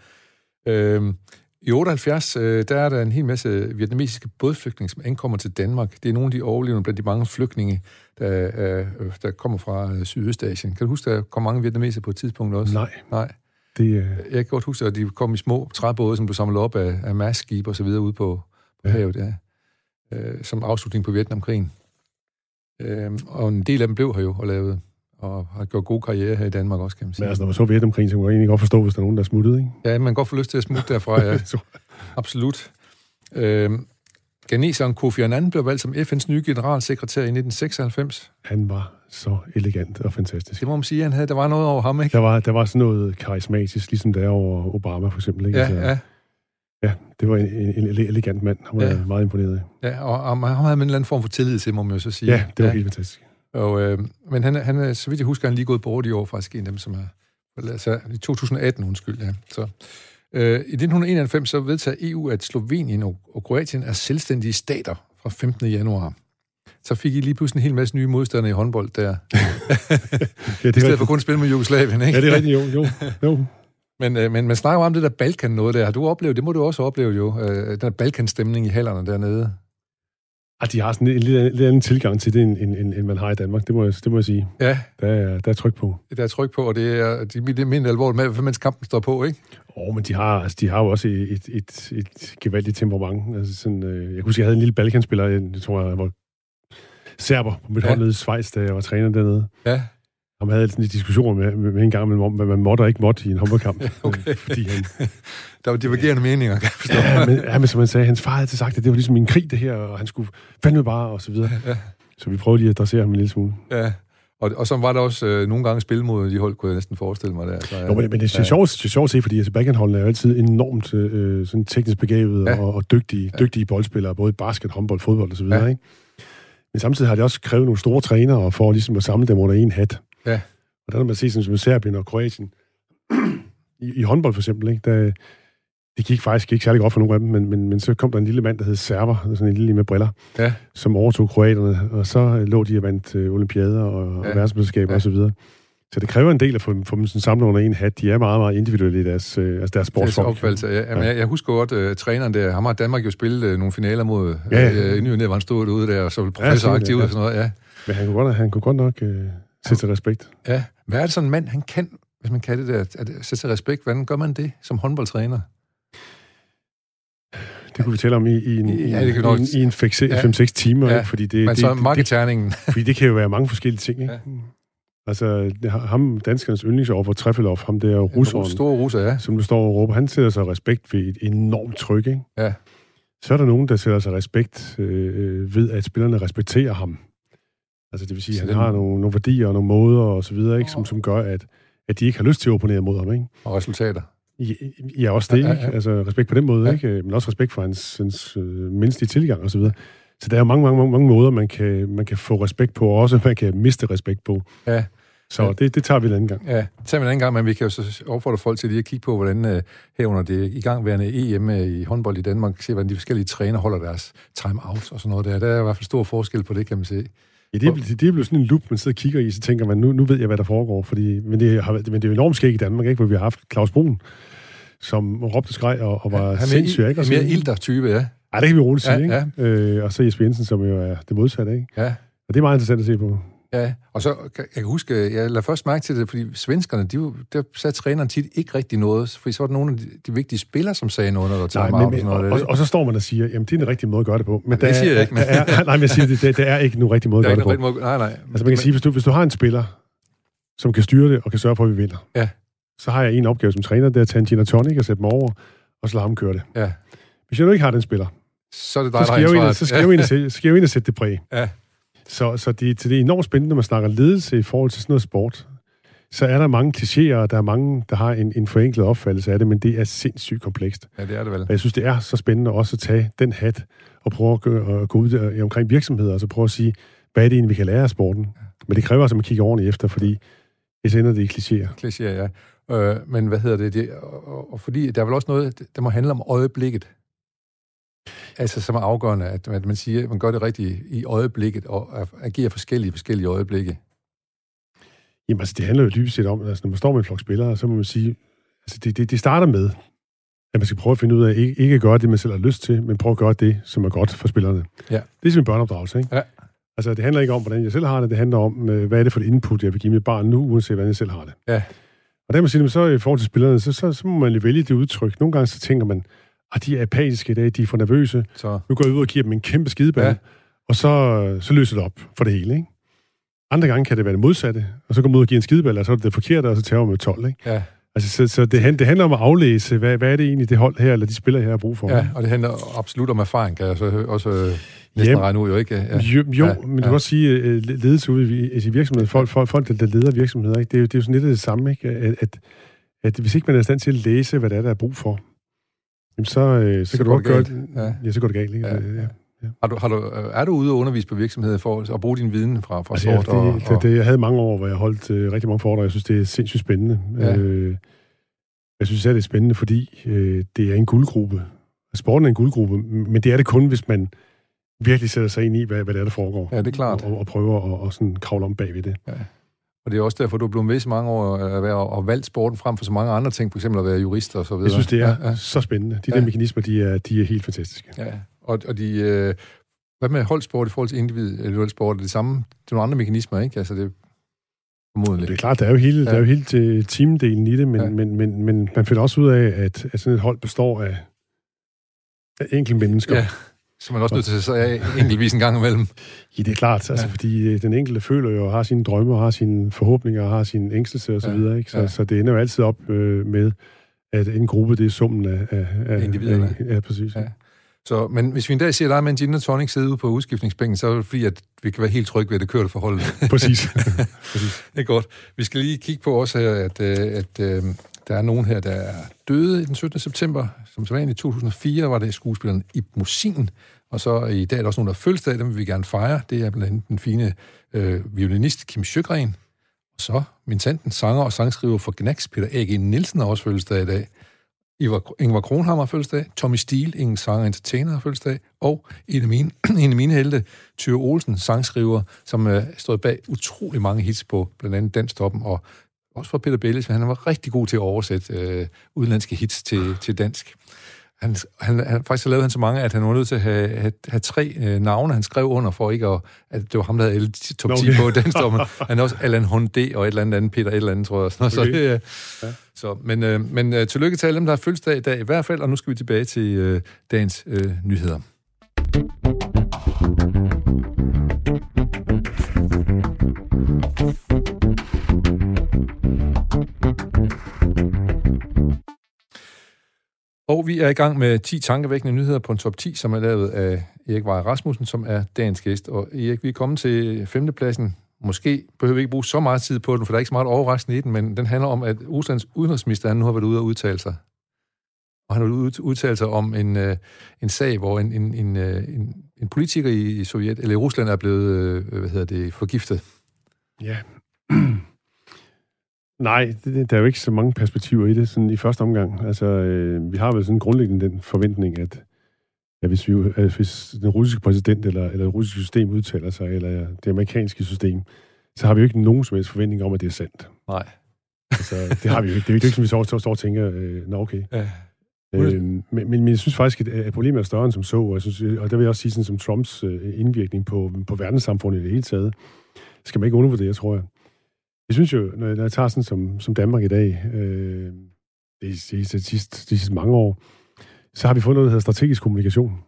Øhm, I 78, øh, der er der en hel masse vietnamesiske bådflygtninge, som ankommer til Danmark. Det er nogle af de overlevende blandt de mange flygtninge, der, øh, der kommer fra øh, Sydøstasien. Kan du huske, der kom mange vietnamesere på et tidspunkt også? Nej, Nej. det, øh, Jeg kan godt huske, at de kom i små træbåde, som blev samlet op af, af mastskib og så videre ude på, på Ja. havet, ja. øh, som afslutning på Vietnamkrigen. Øh, og en del af dem blev her jo og lavet, og har gjort gode karriere her i Danmark også, kan man sige. men altså, når man så Vietnamkrigen, så kunne jeg egentlig godt forstå, hvis der er nogen, der er smuttet, ikke? Ja, man kan godt få lyst til at smutte derfra, ja. Absolut. Øh, Ghaneseren Kofi Annan blev valgt som FN's nye generalsekretær i 1996. Han var så elegant og fantastisk. Det må man sige, han havde, der var noget over ham, ikke? Der var, der var sådan noget karismatisk, ligesom der over Obama for eksempel. Ikke? Ja, altså, ja. ja, det var en, en, en ele- elegant mand. Han var Ja. ja. meget imponeret af. ja og, og ham havde man en eller anden form for tillid til, må man jo så sige. Ja, det var ja. helt fantastisk. Og, øh, men han, er- han så vidt jeg husker, han lige gået bort i år, faktisk en af dem, som er... Altså, i 2018, undskyld, ja. Så, øh, I 1991 så vedtager EU, at Slovenien og, og Kroatien er selvstændige stater fra 15. januar. Så fik I lige pludselig en hel masse nye modstandere i håndbold der. Ja, I det stedet er for kun at spille med Jugoslavien, ikke? Ja, det er rigtigt, jo. jo, jo. Men, øh, men man snakker om det der Balkan noget der. Har du oplevet, det må du også opleve jo, øh, den der Balkan-stemning i hallerne dernede. Ah, de har sådan en lidt, lidt anden tilgang til det, end, end, end, man har i Danmark. Det må jeg, det må jeg sige. Ja, Der er, der er tryk på. der er tryk på, og det er, de, det er mindre alvorligt med, mens kampen står på, ikke? Åh, oh, men de har, altså, de har jo også et, et, et, gevaldigt temperament. Altså, sådan, øh, jeg kunne huske, jeg havde en lille Balkanspiller, jeg tror, jeg var serber på mit ja. hold nede i Schweiz, da jeg var træner dernede. Ja, Han havde sådan en diskussion med, med, en gang om, hvad man måtte og ikke måtte i en håndboldkamp. Okay. Øh, Fordi han, der var divergerende meninger, kan jeg forstå. ja, men, ja, men som han sagde, hans far havde sagt, at det var ligesom en krig, det her, og han skulle fandme bare, og så videre. Ja. Så vi prøvede lige at adressere ham en lille smule. Ja, Og, og så var der også øh, nogle gange spil mod de hold, kunne jeg næsten forestille mig. Der. Så, ja. Jo, men, men det er ja. sjovt, det er sjovt at se, fordi altså, backhandholdene er jo altid enormt øh, sådan teknisk begavet ja. og, og dygtige, ja. dygtige boldspillere, både i basket, håndbold, fodbold osv. Ja. Ikke? Men samtidig har det også krævet nogle store trænere for ligesom at samle dem under en hat. Ja. Og der har man set, som Serbien og Kroatien, i, i håndbold for eksempel, ikke? Der, det gik faktisk ikke særlig godt for nogen af dem, men, men, men så kom der en lille mand, der hed Server, sådan en lille med briller, ja. som overtog kroaterne, og så lå de og vandt øh, olympiader og, ja. og verdensmesterskaber ja. osv. Så, så det kræver en del at få få dem sådan samlet under en hat. De er meget, meget individuelle i deres, øh, altså deres sportsfolk. opfattelse. Ja, jamen, ja. Jeg, jeg husker godt, uh, træneren der, ham har Danmark jo spillet uh, nogle finaler mod, ja, ja. Uh, inden var han stod derude der, og så professor ja, aktiv ja. og sådan noget. Ja. Men han kunne godt, han kunne godt nok sætte respekt. Ja. Hvad er det sådan en mand, han kan, hvis man kan det der, at sætte respekt? Hvordan gør man det som håndboldtræner? Det kunne vi tale om i, i en, ja, det kan i, i en 5-6 ja. timer, ja. Ikke? fordi det, Men så marketerningen. Det, fordi det kan jo være mange forskellige ting, ikke? Ja. Altså, ham, danskernes yndlingsover Treffelov, ham der russeren, store russer, ja. som du står og råber, han sætter sig respekt ved et enormt tryk, ikke? Ja. Så er der nogen, der sætter sig respekt øh, ved, at spillerne respekterer ham. Altså, det vil sige, at han har nogle, nogle værdier og nogle måder og så videre, ikke? Som, som gør, at, at de ikke har lyst til at opponere mod ham, ikke? Og resultater. Ja, også det, ja, ja, ja. Ikke? Altså respekt på den måde, ja. ikke? Men også respekt for hans, hans øh, menneskelige tilgang og så videre. Så der er mange, mange, mange, mange måder, man kan, man kan få respekt på, og også man kan miste respekt på. Ja. Så ja. det, det tager vi en anden gang. Ja, det tager vi en anden gang, men vi kan jo så opfordre folk til lige at kigge på, hvordan uh, herunder det i gangværende EM i håndbold i Danmark, se hvordan de forskellige træner holder deres time-out og sådan noget der. Der er i hvert fald stor forskel på det, kan man se. Ja, det er, det er blevet sådan en loop, man sidder og kigger i, så tænker man, nu, nu ved jeg, hvad der foregår. Fordi, men, det har, men det er jo enormt skægt i Danmark, ikke? hvor vi har haft Claus Brun, som råbte skreg og, og var ja, sindssyg. Ikke? Og mere ilter-type, ja. Ja, det kan vi roligt sige, ja, ikke? Ja. Øh, og så Jesper Jensen, som jo er det modsatte, ikke? Ja. Og det er meget interessant at se på. Ja, og så jeg kan huske, jeg lader først mærke til det, fordi svenskerne, de, der sagde træneren tit ikke rigtig noget, fordi så var der nogle af de, de vigtige spillere, som sagde noget, når der tager nej, men, og, og, og, og, så står man og siger, jamen det er en rigtig måde at gøre det på. Men det siger jeg ikke. Men... Er, nej, men jeg siger, det, det, det er ikke en rigtig måde at gøre det på. Måde, nej, nej. Altså man kan sige, hvis du, hvis du har en spiller, som kan styre det og kan sørge for, at vi vinder, ja. så har jeg en opgave som træner, det er at tage en gin og tonic og sætte dem over, og så lade ham køre det. Ja. Hvis jeg nu ikke har den spiller, så, er det dig, så skal, jeg ind, så skal ja. jeg ind og sætte det præg. Ja. Så, så det, det er enormt spændende, når man snakker ledelse i forhold til sådan noget sport. Så er der mange klichéer, og der er mange, der har en, en forenklet opfattelse af det, men det er sindssygt komplekst. Ja, det er det vel. Og jeg synes, det er så spændende også at tage den hat og prøve at gå, at gå ud omkring virksomheder, og så prøve at sige, hvad er det egentlig, vi kan lære af sporten? Ja. Men det kræver også, at man kigger ordentligt efter, fordi det ender det i klichéer. Klichéer, ja. Øh, men hvad hedder det? det og, og fordi der er vel også noget, der må handle om øjeblikket. Altså, som er afgørende, at, at man siger, at man gør det rigtigt i øjeblikket, og agerer forskellige forskellige øjeblikke. Jamen, altså, det handler jo dybest set om, altså, når man står med en flok spillere, så må man sige, altså, det, det, det starter med, at man skal prøve at finde ud af, ikke, ikke at gøre det, man selv har lyst til, men prøve at gøre det, som er godt for spillerne. Ja. Det er simpelthen børneopdragelse, ikke? Ja. Altså, det handler ikke om, hvordan jeg selv har det, det handler om, øh, hvad er det for et input, jeg vil give mit barn nu, uanset hvordan jeg selv har det. Ja. Og der man siger, så i forhold til spillerne, så, så, så må man lige vælge det udtryk. Nogle gange så tænker man, at de er apatiske i dag, de er for nervøse. Så. Nu går jeg ud og giver dem en kæmpe skideball, ja. og så, så løser det op for det hele, ikke? Andre gange kan det være det modsatte, og så går man ud og giver en skideball, og så er det det forkerte, og så tager man med 12, ikke? Ja. Altså, så, så det, det handler om at aflæse, hvad, hvad er det egentlig, det hold her, eller de spiller her, har brug for. Ja, og det handler absolut om erfaring, kan jeg så også øh, næsten regne ud, jo ikke? Ja. Jo, jo ja, men du kan også sige, øh, ledelse ude i, i virksomheden, folk, folk, folk, der leder virksomheder, ikke? Det, er jo, det er jo sådan lidt det samme, ikke? At, at, at hvis ikke man er i stand til at læse, hvad det er, der er brug for, jamen så, øh, så, så kan du godt gøre det. Ja. ja, så går det galt, ikke? Ja. Ja. Ja. Har du, har du, er du ude og undervise på virksomheder for at bruge din viden fra, fra altså, sort? Ja, det, og, det, det, jeg havde mange år, hvor jeg holdt øh, rigtig mange foredrag. Jeg synes, det er sindssygt spændende. Ja. Øh, jeg synes det er spændende, fordi øh, det er en guldgruppe. Sporten er en guldgruppe, men det er det kun, hvis man virkelig sætter sig ind i, hvad, hvad det er, der foregår. Ja, det er klart. Og, og prøver at og sådan kravle om bagved det. Ja. Og det er også derfor, du er blevet med så mange år at være og valgt sporten frem for så mange andre ting, f.eks. at være jurist og så videre. Jeg synes, det er ja, ja. så spændende. De ja. der mekanismer, de er, de er helt fantastiske. Ja, og, og de, øh, hvad med holdsport i forhold til individuel sport? Er det samme? Det er nogle andre mekanismer, ikke? Altså, det Formodentlig. Det er klart, der er jo hele, ja. der er jo hele teamdelen i det, men, ja. men, men, men man finder også ud af, at, at sådan et hold består af, af enkelte mennesker. Ja, så man også nødt til at sige enkeltvis en gang imellem. Ja, det er klart, altså, ja. fordi øh, den enkelte føler jo, har sine drømme, har sine forhåbninger, og har sine ængstelse osv., så, ja. ikke? Så, ja. så det ender jo altid op øh, med, at en gruppe, det er summen af... af, af Individerne. Af, ja, præcis. Ja. Så, men hvis vi en dag ser dig med en gin tonic sidde ude på udskiftningsbænken, så er det fordi, at vi kan være helt trygge ved, det kører det forholdet. Præcis. Præcis. Det er godt. Vi skal lige kigge på også her, at, øh, at, at øh, der er nogen her, der er døde den 17. september. Som så i 2004 var det skuespilleren Ib Musin, og så i dag er der også nogen, der fødselsdag, dem vil vi gerne fejre. Det er blandt andet den fine øh, violinist Kim Sjøgren. Og så min tanten, sanger og sangskriver for Gnax, Peter A.G. Nielsen, har også fødselsdag i dag. Ivar, Ingvar Kronhammer har fødselsdag, Tommy Steele, ingen sanger og entertainer, har fødselsdag, og en af mine, en af mine helte, Tyre Olsen, sangskriver, som øh, stod bag utrolig mange hits på blandt andet Danstoppen, og også for Peter Bellis, han var rigtig god til at oversætte øh, udenlandske hits til, til dansk. Han, han, han, faktisk lavede han så mange, at han var nødt til at have, have, have tre øh, navne, han skrev under for ikke at, at det var ham, der havde top 10 okay. på Danstoppen. han er også Allan Hunde og et eller andet andet, Peter et eller andet, tror jeg. Okay. Så, det, ja. så, men øh, men øh, tillykke til alle dem, der har fødselsdag i dag i hvert fald, og nu skal vi tilbage til øh, dagens øh, nyheder. Og vi er i gang med 10 tankevækkende nyheder på en top 10, som er lavet af Erik Vej Rasmussen, som er dagens gæst. Og Erik, vi er kommet til femtepladsen. Måske behøver vi ikke bruge så meget tid på den, for der er ikke så meget overraskende i den, men den handler om, at Ruslands udenrigsminister han nu har været ude og udtale sig. Og han har udtalt sig om en, øh, en sag, hvor en, en, en, øh, en, en politiker i Sovjet, eller i Rusland er blevet øh, hvad hedder det, forgiftet. Ja, Nej, det, der er jo ikke så mange perspektiver i det sådan i første omgang. Altså, øh, vi har vel sådan grundlæggende den forventning, at, at hvis, vi, at hvis den russiske præsident eller, eller det russiske system udtaler sig, eller det amerikanske system, så har vi jo ikke nogen som helst forventning om, at det er sandt. Nej. Altså, det har vi jo ikke. Det er jo ikke, som vi så står og tænker, øh, nå okay. Ja. Øh, men, men, men jeg synes faktisk, at, at problemet er større end som så, og, jeg synes, og der vil jeg også sige, sådan, som Trumps øh, indvirkning på, på verdenssamfundet i det hele taget, skal man ikke undervurdere, tror jeg. Jeg synes jo, når jeg, når jeg tager sådan som, som Danmark i dag, øh, det er de, sidste, de sidste mange år, så har vi fået noget, der hedder strategisk kommunikation.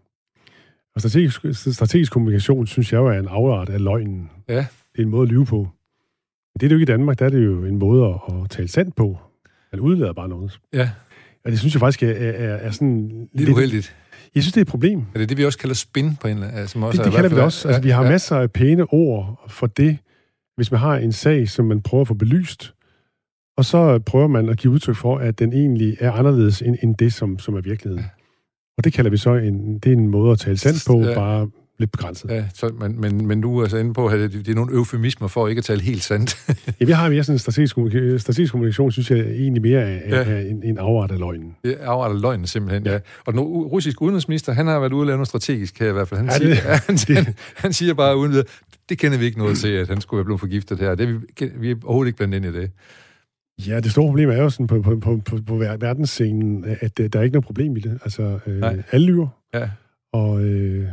Og strategisk, strategisk kommunikation, synes jeg jo er en afart af løgnen. Ja. Det er en måde at lyve på. Det er det jo ikke i Danmark, der er det jo en måde at, at tale sandt på. Man udlader bare noget. Ja. Og det synes jeg faktisk er, er, er sådan... Lidt, lidt uheldigt. Jeg synes, det er et problem. Er det det, vi også kalder spin på en altså, også Det, det kalder vi det også. Altså, vi har ja. masser af pæne ord for det, hvis man har en sag, som man prøver at få belyst, og så prøver man at give udtryk for, at den egentlig er anderledes end, end det, som, som er virkeligheden. Ja. Og det kalder vi så en, det er en måde at tale sandt på, ja. bare lidt begrænset. Ja, så, men, men, men du er altså inde på, at det, det er nogle eufemismer for at ikke at tale helt sandt. ja, vi har mere sådan en strategisk, strategisk kommunikation, synes jeg egentlig mere er, ja. en, en afart af løgnen. Er afart af løgnen simpelthen, ja. ja. Og den russiske udenrigsminister, han har været ude og lave noget strategisk her i hvert fald. Han, ja, siger, det, han, det. han, han siger bare uden videre, det kender vi ikke noget til, at han skulle være blevet forgiftet her. Det vi, vi er overhovedet ikke blandt ind i det. Ja, det store problem er jo sådan på, på, på, på, på verdensscenen, at der er ikke noget problem i det. Altså, øh, alle lyver. Ja. Og øh,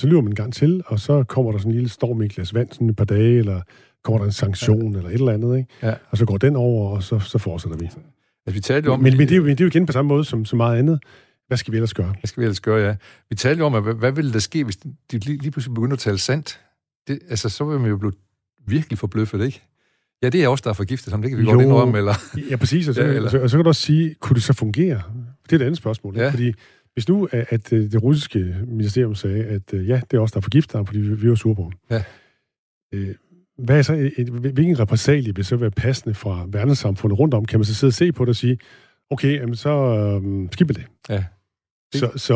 så lyver man en gang til, og så kommer der sådan en lille storm i et glas vand sådan et par dage, eller kommer der en sanktion, ja. eller et eller andet, ikke? Ja. Og så går den over, og så, så fortsætter vi. Altså, vi talte om... Men, men, det er jo, det er jo igen på samme måde som så meget andet. Hvad skal vi ellers gøre? Hvad skal vi ellers gøre, ja. Vi talte jo om, at hvad, hvad ville der ske, hvis de lige, lige pludselig begynder at tale sandt? Det, altså, så vil man jo blive virkelig forbløffet, ikke? Ja, det er også der er forgiftet, som det kan vi jo, godt indrømme, eller... Ja, præcis, og så, ja, eller... og, så, og så kan du også sige, kunne det så fungere? Det er et andet spørgsmål, ja. fordi hvis nu, at øh, det russiske ministerium sagde, at øh, ja, det er også der er forgiftet ham, fordi vi, er sure på ham. Ja. Øh, hvad er så, et, hvilken repressalie vil så være passende fra verdenssamfundet rundt om? Kan man så sidde og se på det og sige, okay, jamen så øh, skipper det. Ja. Det, så, så,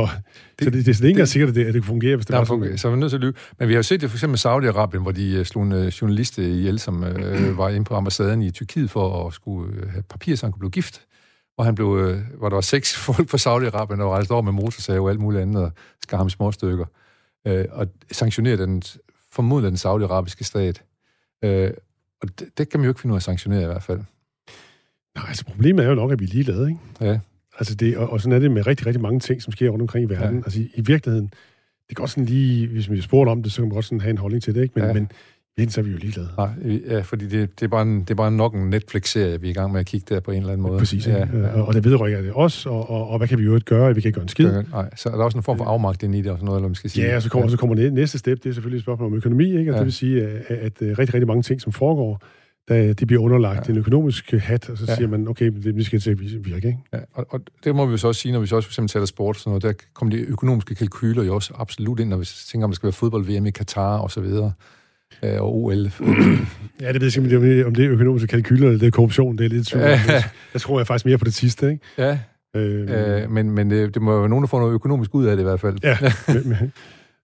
det, så det, det, det er ikke engang sikkert, at det, at det fungerer, hvis det var fungerer, så er vi nødt til at lyve. Men vi har jo set det for eksempel i Saudi-Arabien, hvor de slog en journalist ihjel, som uh, var inde på ambassaden i Tyrkiet for at skulle have papir, så han kunne blive gift. Og han blev, uh, hvor der var seks folk fra Saudi-Arabien, der var rejst over med motorsag og alt muligt andet, og skar ham i små stykker. Uh, og sanktionerede den, formodentlig den saudiarabiske stat. Uh, og det, det kan man jo ikke finde ud af at sanktionere i hvert fald. Nej, altså problemet er jo nok, at vi er ligeglade, ikke? Ja. Altså det, og, og sådan er det med rigtig, rigtig mange ting, som sker rundt omkring i verden. Ja. Altså i, i virkeligheden, det går godt sådan lige, hvis vi spurgt om det, så kan man godt sådan have en holdning til det, ikke? Men, ja. men Egentlig så er vi jo ligeglade. Nej, ja, fordi det, det, er bare en, det er bare nok en Netflix-serie, vi er i gang med at kigge der på en eller anden måde. Præcis, ja, ja. og det vedrører det også, og, og, og hvad kan vi jo ikke gøre? Vi kan ikke gøre en skid. Nej, så er der også en form for afmagt ind i det, og sådan noget, eller man skal sige. Ja, og så kommer, ja. så kommer næste step, det er selvfølgelig et spørgsmål om økonomi, ikke? Og ja. det vil sige, at, at, at rigtig, rigtig mange ting, som foregår, da de bliver underlagt ja. en økonomisk hat, og så ja. siger man, okay, det, vi skal til at virke, ikke? Ja, og, og det må vi så også sige, når vi så også for eksempel taler sport, sådan noget, der kommer de økonomiske kalkyler jo også absolut ind, når vi tænker, om det skal være fodbold-VM i Katar og så videre, øh, og OL. ja, det ved jeg simpelthen, om det er økonomiske kalkyler, eller det er korruption, det er lidt tvivl. Jeg tror jeg faktisk mere på det sidste, ikke? Ja, øh, øh, men, men det, det må jo være nogen, der får noget økonomisk ud af det i hvert fald. Ja,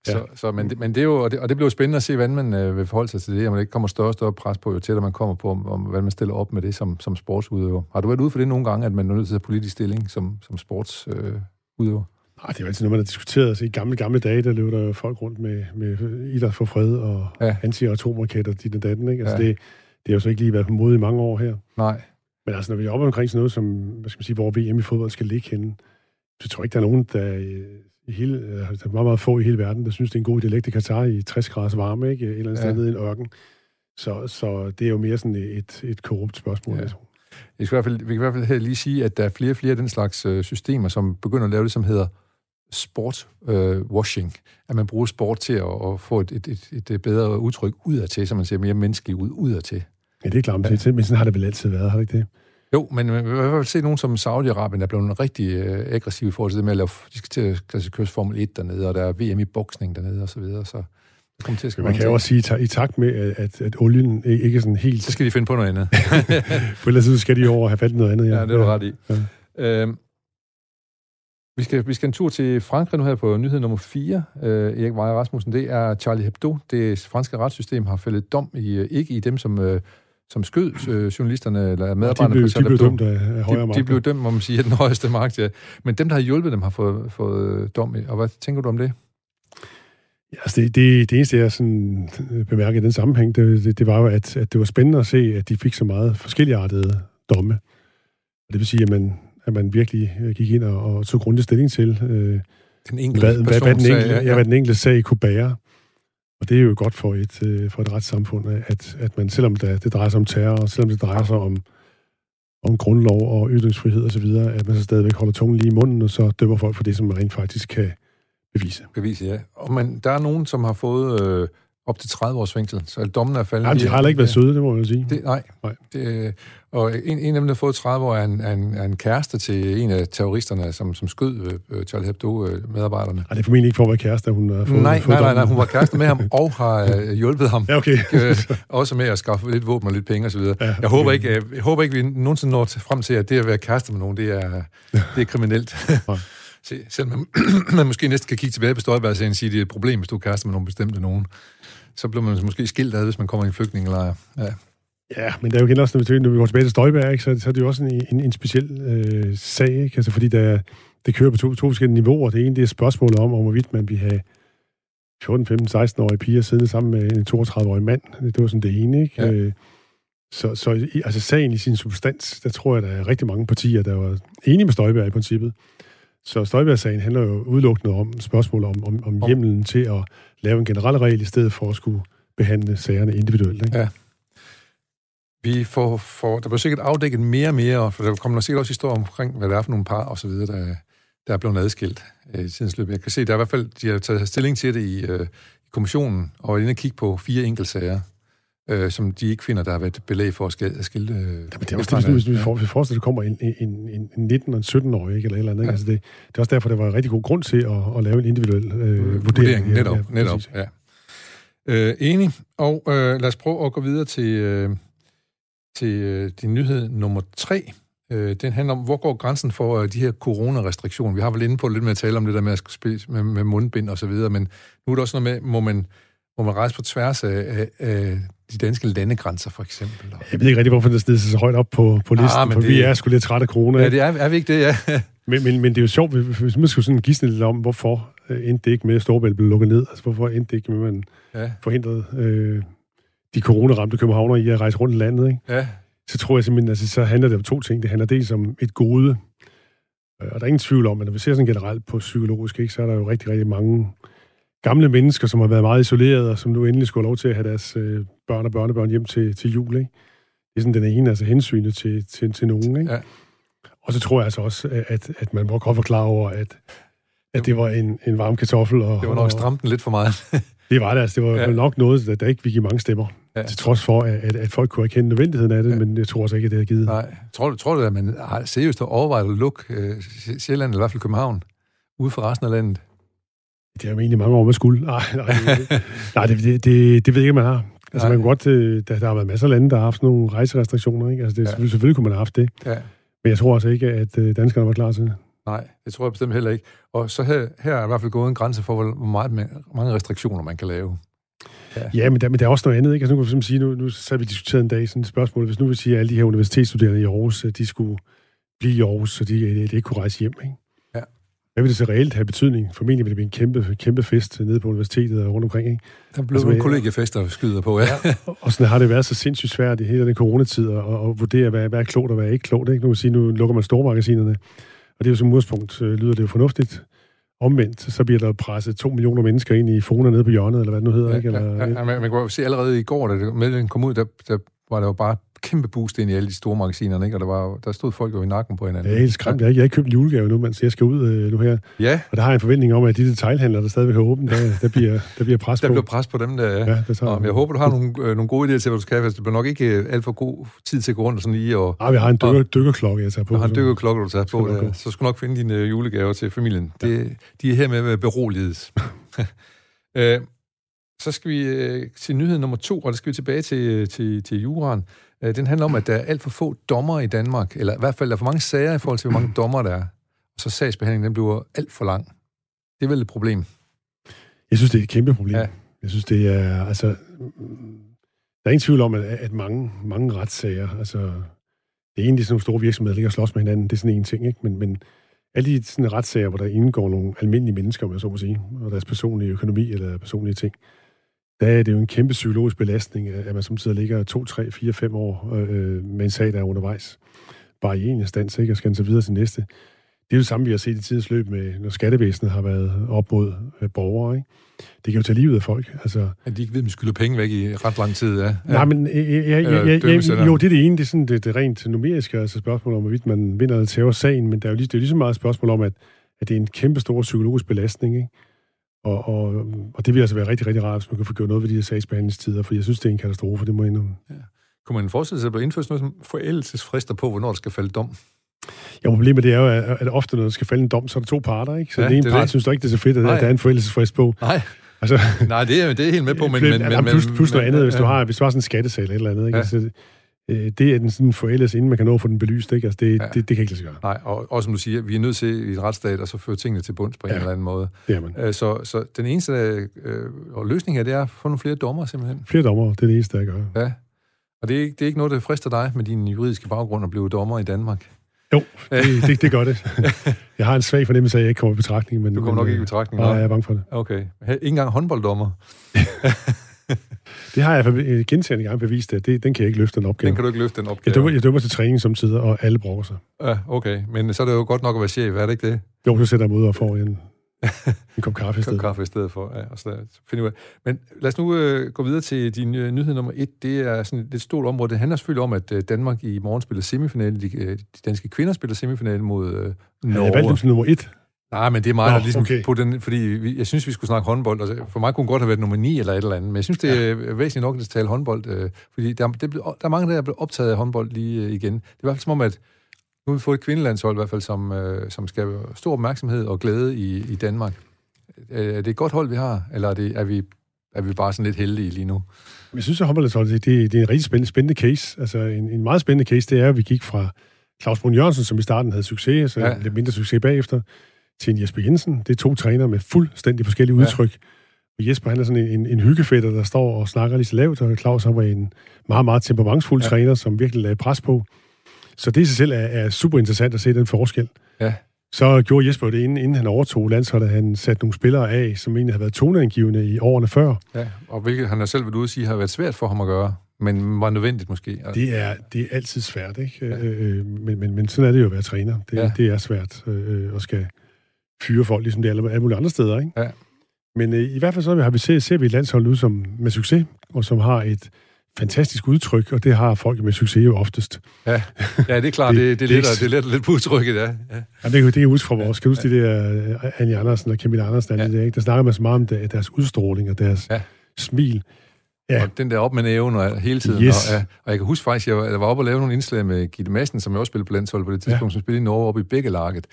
Ja. Så, så, men, det, men det er jo, og det, og det bliver jo spændende at se, hvordan man øh, vil forholde sig til det, og man ikke kommer større og større pres på, jo tættere man kommer på, om, om hvordan man stiller op med det som, som sportsudøver. Har du været ude for det nogle gange, at man er nødt til at have politisk stilling som, som sportsudøver? Øh, Nej, det er jo altid noget, man har diskuteret. Altså, I gamle, gamle dage, der løb der folk rundt med, med idræt for fred og ja. anti-atomraketter, dit og datten, ikke? Altså, ja. det, det har jo så ikke lige været på mode i mange år her. Nej. Men altså, når vi er oppe omkring sådan noget, som, hvad skal man sige, hvor VM i fodbold skal ligge henne, så tror jeg ikke, der er nogen, der i hele, øh, der er meget, meget få i hele verden, der synes, det er en god idé at lægge Katar i 60 graders varme, ikke? Et eller andet ja. sted nede i en ørken. Så, så det er jo mere sådan et, et korrupt spørgsmål, ja. jeg tror. Vi kan, i hvert fald, vi kan i hvert fald lige sige, at der er flere og flere af den slags øh, systemer, som begynder at lave det, som hedder sportwashing. Øh, at man bruger sport til at, at få et, et, et, et bedre udtryk udadtil, så man ser mere menneskeligt ud udadtil. Ja, det er klart, men, men sådan har det vel altid været, har det ikke det? Jo, men vi har i hvert fald set nogen som Saudi-Arabien, der er blevet rigtig øh, aggressiv i forhold til det med at lave, de skal til at køres Formel 1 dernede, og der er VM i boksning dernede og så videre, så kommer til at Man kan jo også sige, i takt med, at, at olien ikke er sådan helt... Så skal de finde på noget andet. på et eller andet skal de over have fat i noget andet, ja. Ja, det er du ret i. Ja. Øhm, vi skal, vi skal en tur til Frankrig nu her på nyhed nummer 4. Øh, Erik Weier Rasmussen, det er Charlie Hebdo. Det franske retssystem har fældet dom i, øh, ikke i dem, som øh, som skød øh, journalisterne eller medarbejderne ja, de blev, de blev dømt af højere de, de blev dømt, må man sige, af den højeste magt, ja. Men dem, der har hjulpet dem, har fået, fået dom. Og hvad tænker du om det? Ja, altså det, det, det eneste, jeg sådan øh, bemærkede i den sammenhæng, det, det, det var jo, at, at det var spændende at se, at de fik så meget forskelligartede domme. Det vil sige, at man, at man virkelig øh, gik ind og, og tog grundig stilling til, øh, den enkelte hvad, hvad, hvad, den enkelte, sag, ja. Ja, hvad den enkelte sag kunne bære. Og det er jo godt for et, øh, for et retssamfund, at, at man, selvom det, det drejer sig om terror, og selvom det drejer sig om, om grundlov og ytringsfrihed osv., at man så stadigvæk holder tungen lige i munden, og så dømmer folk for det, som man rent faktisk kan bevise. Bevise, ja. Og man, der er nogen, som har fået øh, op til 30 års fængsel, så dommen er faldet. Nej, de har heller ikke været søde, det må jeg sige. Det, nej. nej. Det, og en, en af dem, der har fået 30 år, er en, er en, er en kæreste til en af terroristerne, som, som skød øh, Charlie Hebdo-medarbejderne. Øh, det er formentlig ikke for at være kæreste, hun har fået Nej, fået nej, nej, nej, hun var kæreste med ham og har øh, hjulpet ham. Ja, okay. øh, også med at skaffe lidt våben og lidt penge osv. Ja, okay. jeg, håber ikke, jeg, jeg håber ikke, vi nogensinde når frem til, at det at være kæreste med nogen, det er, det er kriminelt. Se, selvom man, man måske næsten kan kigge tilbage på Støjberg og sige, at det er et problem, hvis du er kæreste med nogen bestemte nogen så bliver man måske skilt ad, hvis man kommer i en flygtningelejr. Ja. Ja, men der er jo igen også, når vi, går tilbage til Støjberg, ikke, så, så er det jo også en, en, en speciel øh, sag, ikke? Altså, fordi der, det kører på to, to forskellige niveauer. Det ene det er spørgsmålet om, om hvorvidt man vil have 14, 15, 16-årige piger siddende sammen med en 32-årig mand. Det var sådan det ene, ikke? Ja. Øh, så, så altså sagen i sin substans, der tror jeg, der er rigtig mange partier, der var enige med Støjberg i princippet. Så Støjberg-sagen handler jo udelukkende om spørgsmål om, om, om hjemmelen til at lave en generel regel, i stedet for at skulle behandle sagerne individuelt. Ikke? Ja. Vi får, får, der bliver sikkert afdækket mere og mere, for der kommer sikkert også historier omkring, hvad det er for nogle par og så videre, der, der er blevet adskilt øh, tidens løb. Jeg kan se, der er i hvert fald, de har taget stilling til det i, øh, i kommissionen, og er inde og kigge på fire enkeltsager, øh, som de ikke finder, der har været belæg for at skille... skille øh, ja, men det er også det, hvis vi forestiller, at der kommer en, en, en, en 19- og en 17-årig, ikke, eller eller andet. Ja. Altså det, det er også derfor, der var en rigtig god grund til at, at lave en individuel øh, vurdering. vurdering. Netop, ja, netop, ja. Øh, enig. Og øh, lad os prøve at gå videre til, øh, til øh, din nyhed nummer tre. Øh, den handler om, hvor går grænsen for øh, de her coronarestriktioner? Vi har vel inde på lidt med at tale om det der med at spise med, med mundbind og så videre, men nu er der også noget med, må man, må man rejse på tværs af, af, af de danske landegrænser, for eksempel. Jeg ved ikke rigtig, hvorfor det stedet sig så højt op på, på listen, ah, for det... vi er sgu lidt trætte af corona. Ja, det er, er vi ikke det, ja. men, men, men det er jo sjovt, hvis man skulle sådan gisne lidt om, hvorfor øh, endte det ikke med, at Storbælt blev lukket ned? Altså, hvorfor endte det ikke med, at man ja. forhindrede øh, de coronaramte københavner i at rejse rundt i landet, ikke? Ja. Så tror jeg simpelthen, altså, så handler det om to ting. Det handler dels om et gode, øh, og der er ingen tvivl om, at når vi ser sådan generelt på psykologisk, ikke, så er der jo rigtig, rigtig mange gamle mennesker, som har været meget isoleret, og som nu endelig skulle have lov til at have deres øh, børn og børnebørn hjem til, til jul. Ikke? Det er sådan den ene, altså hensynet til, til, til nogen. Ikke? Ja. Og så tror jeg altså også, at, at man må godt forklare over, at, at det var en, en varm kartoffel. Og, det var nok stramt den lidt for meget. Det var det, altså. Det var ja. nok noget, der, der ikke ville give mange stemmer. Ja. Til trods for, at, at folk kunne erkende nødvendigheden af det, ja. men jeg tror også ikke, at det har givet. Nej. Tror du, tror du at man har seriøst overvejet at lukke uh, Sjælland, eller i hvert fald København, ude for resten af landet? Det er jo egentlig mange år med skuld. Nej, nej, nej det, det, det, det ved jeg ikke, man har. Altså, Nej. man kan godt, øh, der, der har været masser af lande, der har haft nogle rejserestriktioner, ikke? Altså, det, ja. selvfølgelig, selvfølgelig kunne man have haft det. Ja. Men jeg tror altså ikke, at øh, danskerne var klar til det. Nej, det tror jeg bestemt heller ikke. Og så her, her er i hvert fald gået en grænse for, hvor meget, mange restriktioner man kan lave. Ja, ja men, der, men der er også noget andet. Ikke? Altså, nu kan vi sige, nu, nu så vi diskuteret en dag sådan et spørgsmål. Hvis nu vi siger, at alle de her universitetsstuderende i Aarhus, de skulle blive i Aarhus, så de, de ikke kunne rejse hjem. Ikke? Hvad vil det så reelt have betydning? Formentlig vil det blive en kæmpe, kæmpe fest nede på universitetet og rundt omkring, ikke? Der blev altså, en kollegiefest, der skyder på, ja. ja. og sådan har det været så sindssygt svært i hele den coronatid at, at vurdere, hvad, hvad er klogt og hvad er ikke klogt, ikke? Nu kan sige, nu lukker man stormagasinerne, og det er jo som udgangspunkt, øh, lyder det jo fornuftigt. Omvendt, så bliver der presset to millioner mennesker ind i Fona nede på hjørnet, eller hvad det nu hedder, ja, ikke? Eller, ja, ja, man, man kunne se allerede i går, da meddelingen kom ud, der, der var der jo bare kæmpe boost ind i alle de store magasinerne, ikke? og der, var, der stod folk jo i nakken på hinanden. Det er helt skræmt. Jeg, jeg har ikke købt en julegave nu, mens jeg skal ud øh, nu her. Ja. Og der har jeg en forventning om, at de detailhandlere, der stadigvæk har åbent, der, der, bliver, der bliver pres der på. Der bliver pres på dem, der ja. ja det tager, jeg håber, du har nogle, øh, nogle gode idéer til, hvad du skal. Det bliver nok ikke øh, alt for god tid til at gå rundt og sådan lige. Og, Nej, vi har en dykker, dykkerklokke, jeg tager på. Du har en dykkerklokke, du tager på. Ja. Så skal du nok finde dine øh, julegaver til familien. Det, ja. De er her med beroliget. øh, så skal vi øh, til nyhed nummer to, og der skal vi tilbage til, øh, til, til juraen. Øh, den handler om, at der er alt for få dommer i Danmark, eller i hvert fald der er for mange sager i forhold til, hvor mange dommer der er. Og så sagsbehandlingen den bliver alt for lang. Det er vel et problem? Jeg synes, det er et kæmpe problem. Ja. Jeg synes, det er... Altså, der er ingen tvivl om, at, at mange, mange retssager, altså, det er egentlig sådan nogle store virksomheder, der ligger og slås med hinanden, det er sådan en ting, ikke? Men, men alle de sådan retssager, hvor der indgår nogle almindelige mennesker, om jeg så må sige, og deres personlige økonomi eller personlige ting, der er det jo en kæmpe psykologisk belastning, at man samtidig ligger 2, 3, 4, 5 år øh, med en sag, der er undervejs. Bare i en instans, ikke? Og skal så videre til næste. Det er jo det samme, vi har set i tidens løb, med, når skattevæsenet har været op mod øh, borgere. Ikke? Det kan jo tage livet af folk. Altså, at de ikke ved, at de skylder penge væk i ret lang tid, ja. Nej, men ja, ja, ja, ja, ja, jo, det er det ene. Det er sådan det, det rent numeriske, altså spørgsmål om, hvorvidt man vinder eller tager sagen, men der er jo lige, det er lige så meget spørgsmål om, at, at det er en kæmpe stor psykologisk belastning, ikke? Og, og, og det vil altså være rigtig, rigtig rart, hvis man kan få gjort noget ved de her sagsbehandlingstider, for jeg synes, det er en katastrofe, det må jeg indrømme. Ja. Kunne man forestille sig, at der bliver indført noget som forældelsesfrister på, hvornår der skal falde dom? Ja, problemet det er jo, at ofte, når der skal falde en dom, så er der to parter, ikke? Så ja, den ene part det. synes du ikke, det er så fedt, at Nej. der er en forældelsesfrist på. Nej. Altså, Nej, det er, det er helt med på, men... men, men plus, plus noget andet, hvis, du har, hvis du har sådan en skattesal eller et eller andet, ikke? Ja. Altså, øh, det er den sådan forældes, inden man kan nå at få den belyst. Ikke? Altså, det, ja. det, det, det, kan ikke lade sig gøre. Nej, og, og som du siger, vi er nødt til i en retsstat at så føre tingene til bunds på en ja. eller anden måde. Det er man. Øh, så, så den eneste øh, og løsning her, det er at få nogle flere dommer simpelthen. Flere dommer, det er det eneste, jeg gør. Ja. Og det er, ikke, det er ikke noget, der frister dig med din juridiske baggrund at blive dommer i Danmark? Jo, det, det, det gør det. Jeg har en svag fornemmelse af, at jeg ikke kommer i betragtning. Men, du kommer nok ikke i betragtning? Nej, jeg er bange for det. Okay. Ikke engang håndbolddommer? det har jeg gentagende gange bevist, at det, den kan jeg ikke løfte den opgave. Den kan du ikke løfte den opgave? Jeg dømmer, jeg dømmer til træning som tider, og alle brokker sig. Ja, okay. Men så er det jo godt nok at være chef, er det ikke det? Jo, så sætter jeg mig ud og får en, en kop kaffe i stedet. Kop kaffe i stedet for, ja. Og så finder ud af. Men lad os nu øh, gå videre til din øh, nyhed nummer et. Det er sådan et, stort område. Det handler selvfølgelig om, at øh, Danmark i morgen spiller semifinale. De, øh, de danske kvinder spiller semifinale mod øh, Norge. Ja, jeg valgte som nummer et. Nej, men det er mig, Nå, der ligesom okay. på den, fordi vi, jeg synes, vi skulle snakke håndbold. Altså, for mig kunne godt have været nummer 9 eller et eller andet, men jeg synes, det er ja. væsentligt nok at tale håndbold, øh, fordi der, det, der er mange, der er blevet optaget af håndbold lige øh, igen. Det er i hvert fald som om, at nu har vi fået et kvindelandshold i hvert fald, som, øh, som skal stor opmærksomhed og glæde i, i Danmark. Er det et godt hold, vi har, eller er, det, er, vi, er vi bare sådan lidt heldige lige nu? Jeg synes, at håndboldlandsholdet, det, det er en rigtig spændende, spændende case. Altså, en, en meget spændende case, det er, at vi gik fra Claus Brun Jørgensen, som i starten havde succes, så ja. lidt mindre succes bagefter, til en Jesper Jensen. Det er to træner med fuldstændig forskellige udtryk. Ja. Og Jesper, han er sådan en, en, en hyggefætter, der står og snakker lige så lavt, og Claus han var en meget, meget temperamentsfuld ja. træner, som virkelig lagde pres på. Så det i sig selv er, er super interessant at se den forskel. Ja. Så gjorde Jesper det, inden, inden han overtog landsholdet, han satte nogle spillere af, som egentlig havde været toneangivende i årene før. Ja, og hvilket han har selv været ude at sige, har været svært for ham at gøre, men var nødvendigt måske. Det er, det er altid svært, ikke? Ja. Øh, øh men, men, men sådan er det jo at være træner. Det, ja. det er svært øh, at skal fyre folk, ligesom det er alle mulige andre steder. Ikke? Ja. Men øh, i hvert fald så har vi set, ser vi et landshold nu som, med succes, og som har et fantastisk udtryk, og det har folk med succes jo oftest. Ja, ja det er klart, det, det, det, det, det er lidt, lidt på udtrykket, ja. ja. ja det, det er huske fra vores, kan du huske det der uh, Annie Andersen og Camilla Andersen, ja. det, ikke? der snakker man så meget om deres udstråling og deres ja. smil. Ja. Og den der op med næven og hele tiden. Yes. Og, ja, og jeg kan huske faktisk, jeg var, jeg var oppe og lave nogle indslag med Gitte Madsen, som jeg også spillede på landsholdet på det tidspunkt, ja. som spillede i Norge oppe i Bækkelaget.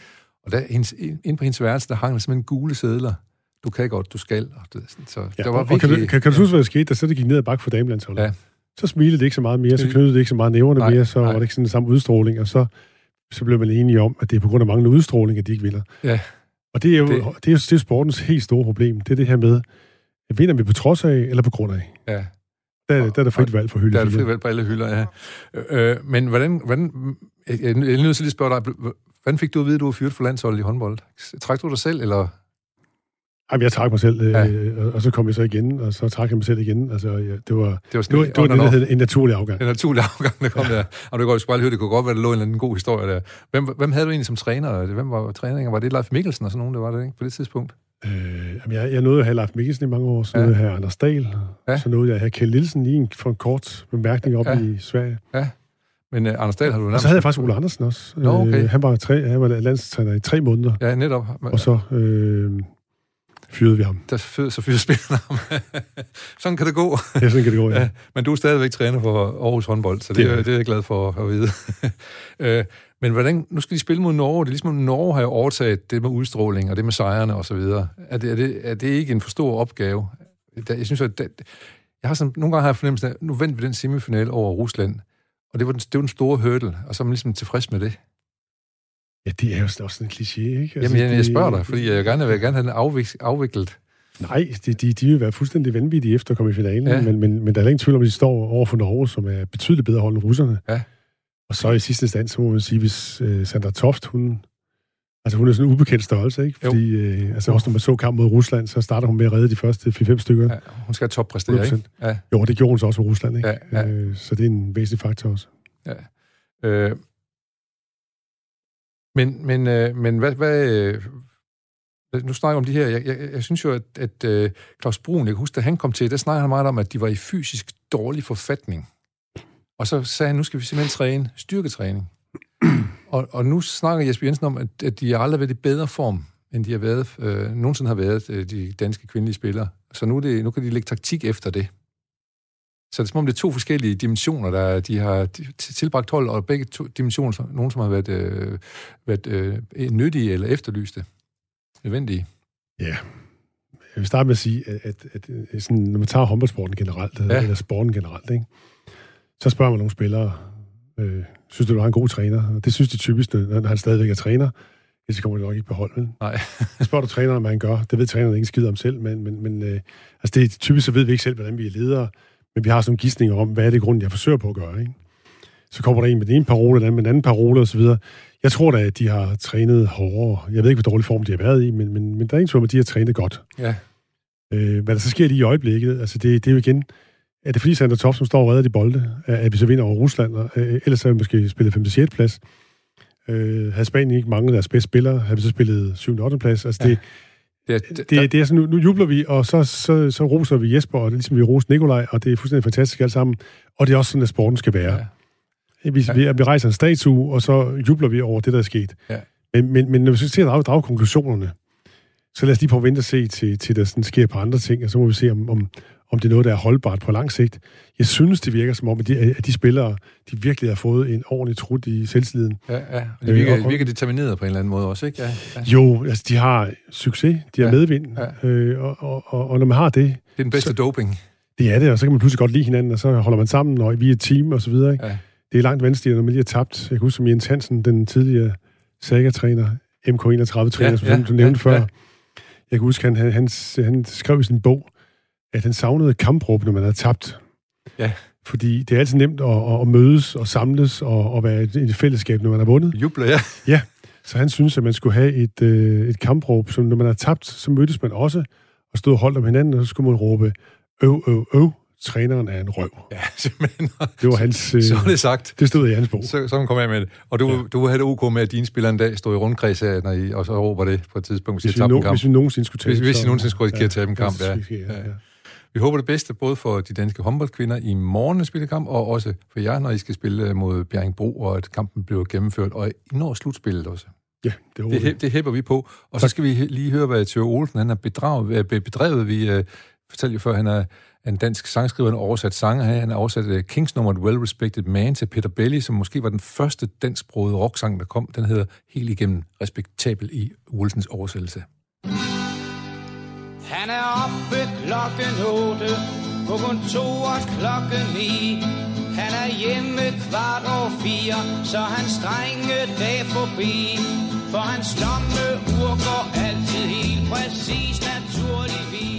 Og der, hendes, ind på hendes værelse, der hang der simpelthen gule sædler. Du kan godt, du skal. Og det, så ja, der var og virkelig, kan, du, kan, kan du huske, hvad der skete, da så det gik ned ad bakke for damelandsholdet? Ja. Så smilede det ikke så meget mere, så knyttede det ikke så meget næverne nej, mere, så nej. var det ikke sådan den samme udstråling, og så, så blev man enige om, at det er på grund af manglende udstråling, at de ikke vinder. Ja. Og det er jo det, det, er, jo, det er sportens helt store problem. Det er det her med, vinder vi på trods af, eller på grund af? Ja. Der, der er der frit valg for hylde Der er der frit valg på alle hylder, ja. Øh, men hvordan, hvordan jeg, jeg er nødt til lige at spørge dig, hvordan fik du at vide, at du var fyret for landsholdet i håndbold? Træk du dig selv, eller Jamen, jeg trak mig selv, øh, ja. og, og så kom jeg så igen, og så trak jeg mig selv igen. Altså, ja, det var, det var, det var, det var det, der hed en naturlig afgang. En naturlig afgang, der kom ja. der. Og du kan jo høre, det kunne godt være, der lå en eller anden god historie der. Hvem, hvem havde du egentlig som træner? Hvem var træninger? Var det Leif Mikkelsen og sådan nogen, der var det ikke, på det tidspunkt? Øh, jamen, jeg, jeg nåede at have Leif Mikkelsen i mange år, så ja. nåede jeg at have Anders Dahl, ja. så nåede jeg at have Kjell Nielsen lige en, for en kort bemærkning op ja. i Sverige. Ja. Men uh, Anders Dahl har du nærmest... Og så havde jeg faktisk Ole Andersen også. Nå, okay. øh, han var, tre, han var landstræner i tre måneder. Ja, netop. Og så øh, fyrede vi ham. Der fyr, så fyrede spillerne ham. sådan kan det gå. Ja, sådan kan det gå, ja. ja. Men du er stadigvæk træner for Aarhus håndbold, så det, det, er, det er jeg glad for at vide. øh, men hvordan, nu skal de spille mod Norge. Det er ligesom, Norge har jo overtaget det med udstråling, og det med sejrene og så videre. Er det, er det, er det ikke en for stor opgave? Jeg synes, at det, jeg har sådan, nogle gange har jeg fornemmelsen af, nu venter vi den semifinal over Rusland, og det var den, det var den store hurdle, og så er man ligesom tilfreds med det. Ja, det er jo også en kliché, ikke? Altså, Jamen, jeg, jeg spørger dig, fordi jeg gerne vil gerne have den afvik, afviklet. Nej, de, de, de vil være fuldstændig vanvittige efter at komme i finalen, ja. men, men, men der er ingen tvivl om, at de står over for Norge, som er betydeligt bedre hold end russerne. Ja. Og så i sidste stand, så må man sige, hvis uh, Sandra Toft, hun, altså hun er sådan en ubekendt størrelse, ikke? Fordi uh, altså, også når man så kamp mod Rusland, så starter hun med at redde de første 4-5 stykker. Ja, hun skal toppræstere, ikke? Ja. Jo, det gjorde hun så også med Rusland, ikke? Ja, ja. Uh, så det er en væsentlig faktor også. Ja. Øh, men, men, øh, men hvad, hvad, øh, nu snakker jeg om de her, jeg, jeg, jeg synes jo, at, at uh, Claus Brun, jeg kan huske, da han kom til, der snakker han meget om, at de var i fysisk dårlig forfatning. Og så sagde han, nu skal vi simpelthen træne styrketræning. Og, og nu snakker Jesper Jensen om, at, at de har aldrig været i bedre form, end de har været, øh, nogensinde har været, øh, de danske kvindelige spillere. Så nu, det, nu kan de lægge taktik efter det. Så det er som om, det er to forskellige dimensioner, der de har tilbragt hold, og begge to dimensioner, nogen som har været, øh, været øh, nyttige eller efterlyste, nødvendige. Ja, jeg vil starte med at sige, at, at, at øh, sådan, når man tager håndboldsporten generelt, ja. eller sporten generelt, ikke, så spørger man nogle spillere, øh, synes du, du har en god træner? Og det synes de typisk, når han stadigvæk er træner. Det kommer de nok ikke på hold, vel? Nej. spørger du træneren, hvad han gør. Det ved træneren ikke skid om selv, men, men, men øh, altså det, typisk så ved vi ikke selv, hvordan vi er ledere. Men vi har sådan nogle gidsninger om, hvad er det grund, jeg forsøger på at gøre, ikke? Så kommer der en med den ene parole, den med den anden parole osv. Jeg tror da, at de har trænet hårdere. Jeg ved ikke, hvor dårlig form de har været i, men, men, men der er ingen tvivl at de har trænet godt. Ja. Øh, hvad der så sker lige i øjeblikket, altså det, det er jo igen, er det fordi Sander Toft, som står og redder de bolde, at vi så vinder over Rusland, og, øh, ellers har vi måske spillet 5. 6. plads. Øh, havde Spanien ikke mange af deres bedste spillere, havde vi så spillet 7. og 8. plads. Altså ja. det, det, det, det, det er sådan, nu, nu jubler vi, og så, så, så roser vi Jesper, og det er ligesom vi roser Nikolaj, og det er fuldstændig fantastisk alt sammen. Og det er også sådan, at sporten skal være. Ja. Vi, vi, vi rejser en statue, og så jubler vi over det, der er sket. Ja. Men, men, men når vi så ser drage, drage konklusionerne, så lad os lige prøve at vente og se til, til der sådan sker på andre ting, og så må vi se, om, om, om det er noget, der er holdbart på lang sigt. Jeg synes, det virker som om, at de, at de spillere, de virkelig har fået en ordentlig trut i selvtilliden. Ja, ja. Og de virker, øh, og, virker determineret på en eller anden måde også, ikke? Ja, ja. Jo, altså, de har succes, de har ja, medvind, ja. Øh, og, og, og, og når man har det... Det er den bedste så, doping. Det er det, og så kan man pludselig godt lide hinanden, og så holder man sammen, og vi er et team, og så videre. Ikke? Ja. Det er langt vanskeligere, når man lige har tabt. Jeg kan huske, som Jens Hansen, den tidligere Saga-træner, MK31-træner, ja, som ja, du nævnte ja, før. Ja. Jeg kan huske, han, han, han, han skrev i sin bog, at han savnede kampråb, når man havde tabt. Ja. Fordi det er altid nemt at, at mødes og samles og, og være i et fællesskab, når man har vundet. Juble, ja. Ja, så han synes, at man skulle have et, øh, et kampråb, som når man har tabt, så mødtes man også og stod og holdt om hinanden, og så skulle man råbe, øv, øv, øv, træneren er en røv. Ja, simpelthen. Det var hans... Øh, så det sagt. Det stod i hans bog. Så, så kom jeg med det. Og du, ja. du havde det ok med, at dine spillere en dag stod i rundkreds af, når I, og så råber det på et tidspunkt, hvis, hvis, vi, no, hvis vi nogensinde skulle tage Hvis, hvis I nogensinde skulle ja, tabe en kamp, ja. ja. ja. Vi håber det bedste, både for de danske håndboldkvinder i morgen spillekamp, og også for jer, når I skal spille mod Bjerringbro, og at kampen bliver gennemført, og I når slutspillet også. Ja, det håber det, det hæpper vi på. Og så skal vi lige høre, hvad Theo Olsen han har bedraget, bedrevet. Vi uh, fortalte jo før, han er en dansk sangskriver, og oversat sanger. Han har oversat uh, Kings Nummer Well Respected Man til Peter Belli, som måske var den første dansksprogede rocksang, der kom. Den hedder helt igennem respektabel i Olsens oversættelse. Han er oppe klokken 8, på kontoret klokken 9. Han er hjemme kvart over 4, så han strenge dag forbi. For hans lomme ur går altid helt præcis naturligvis.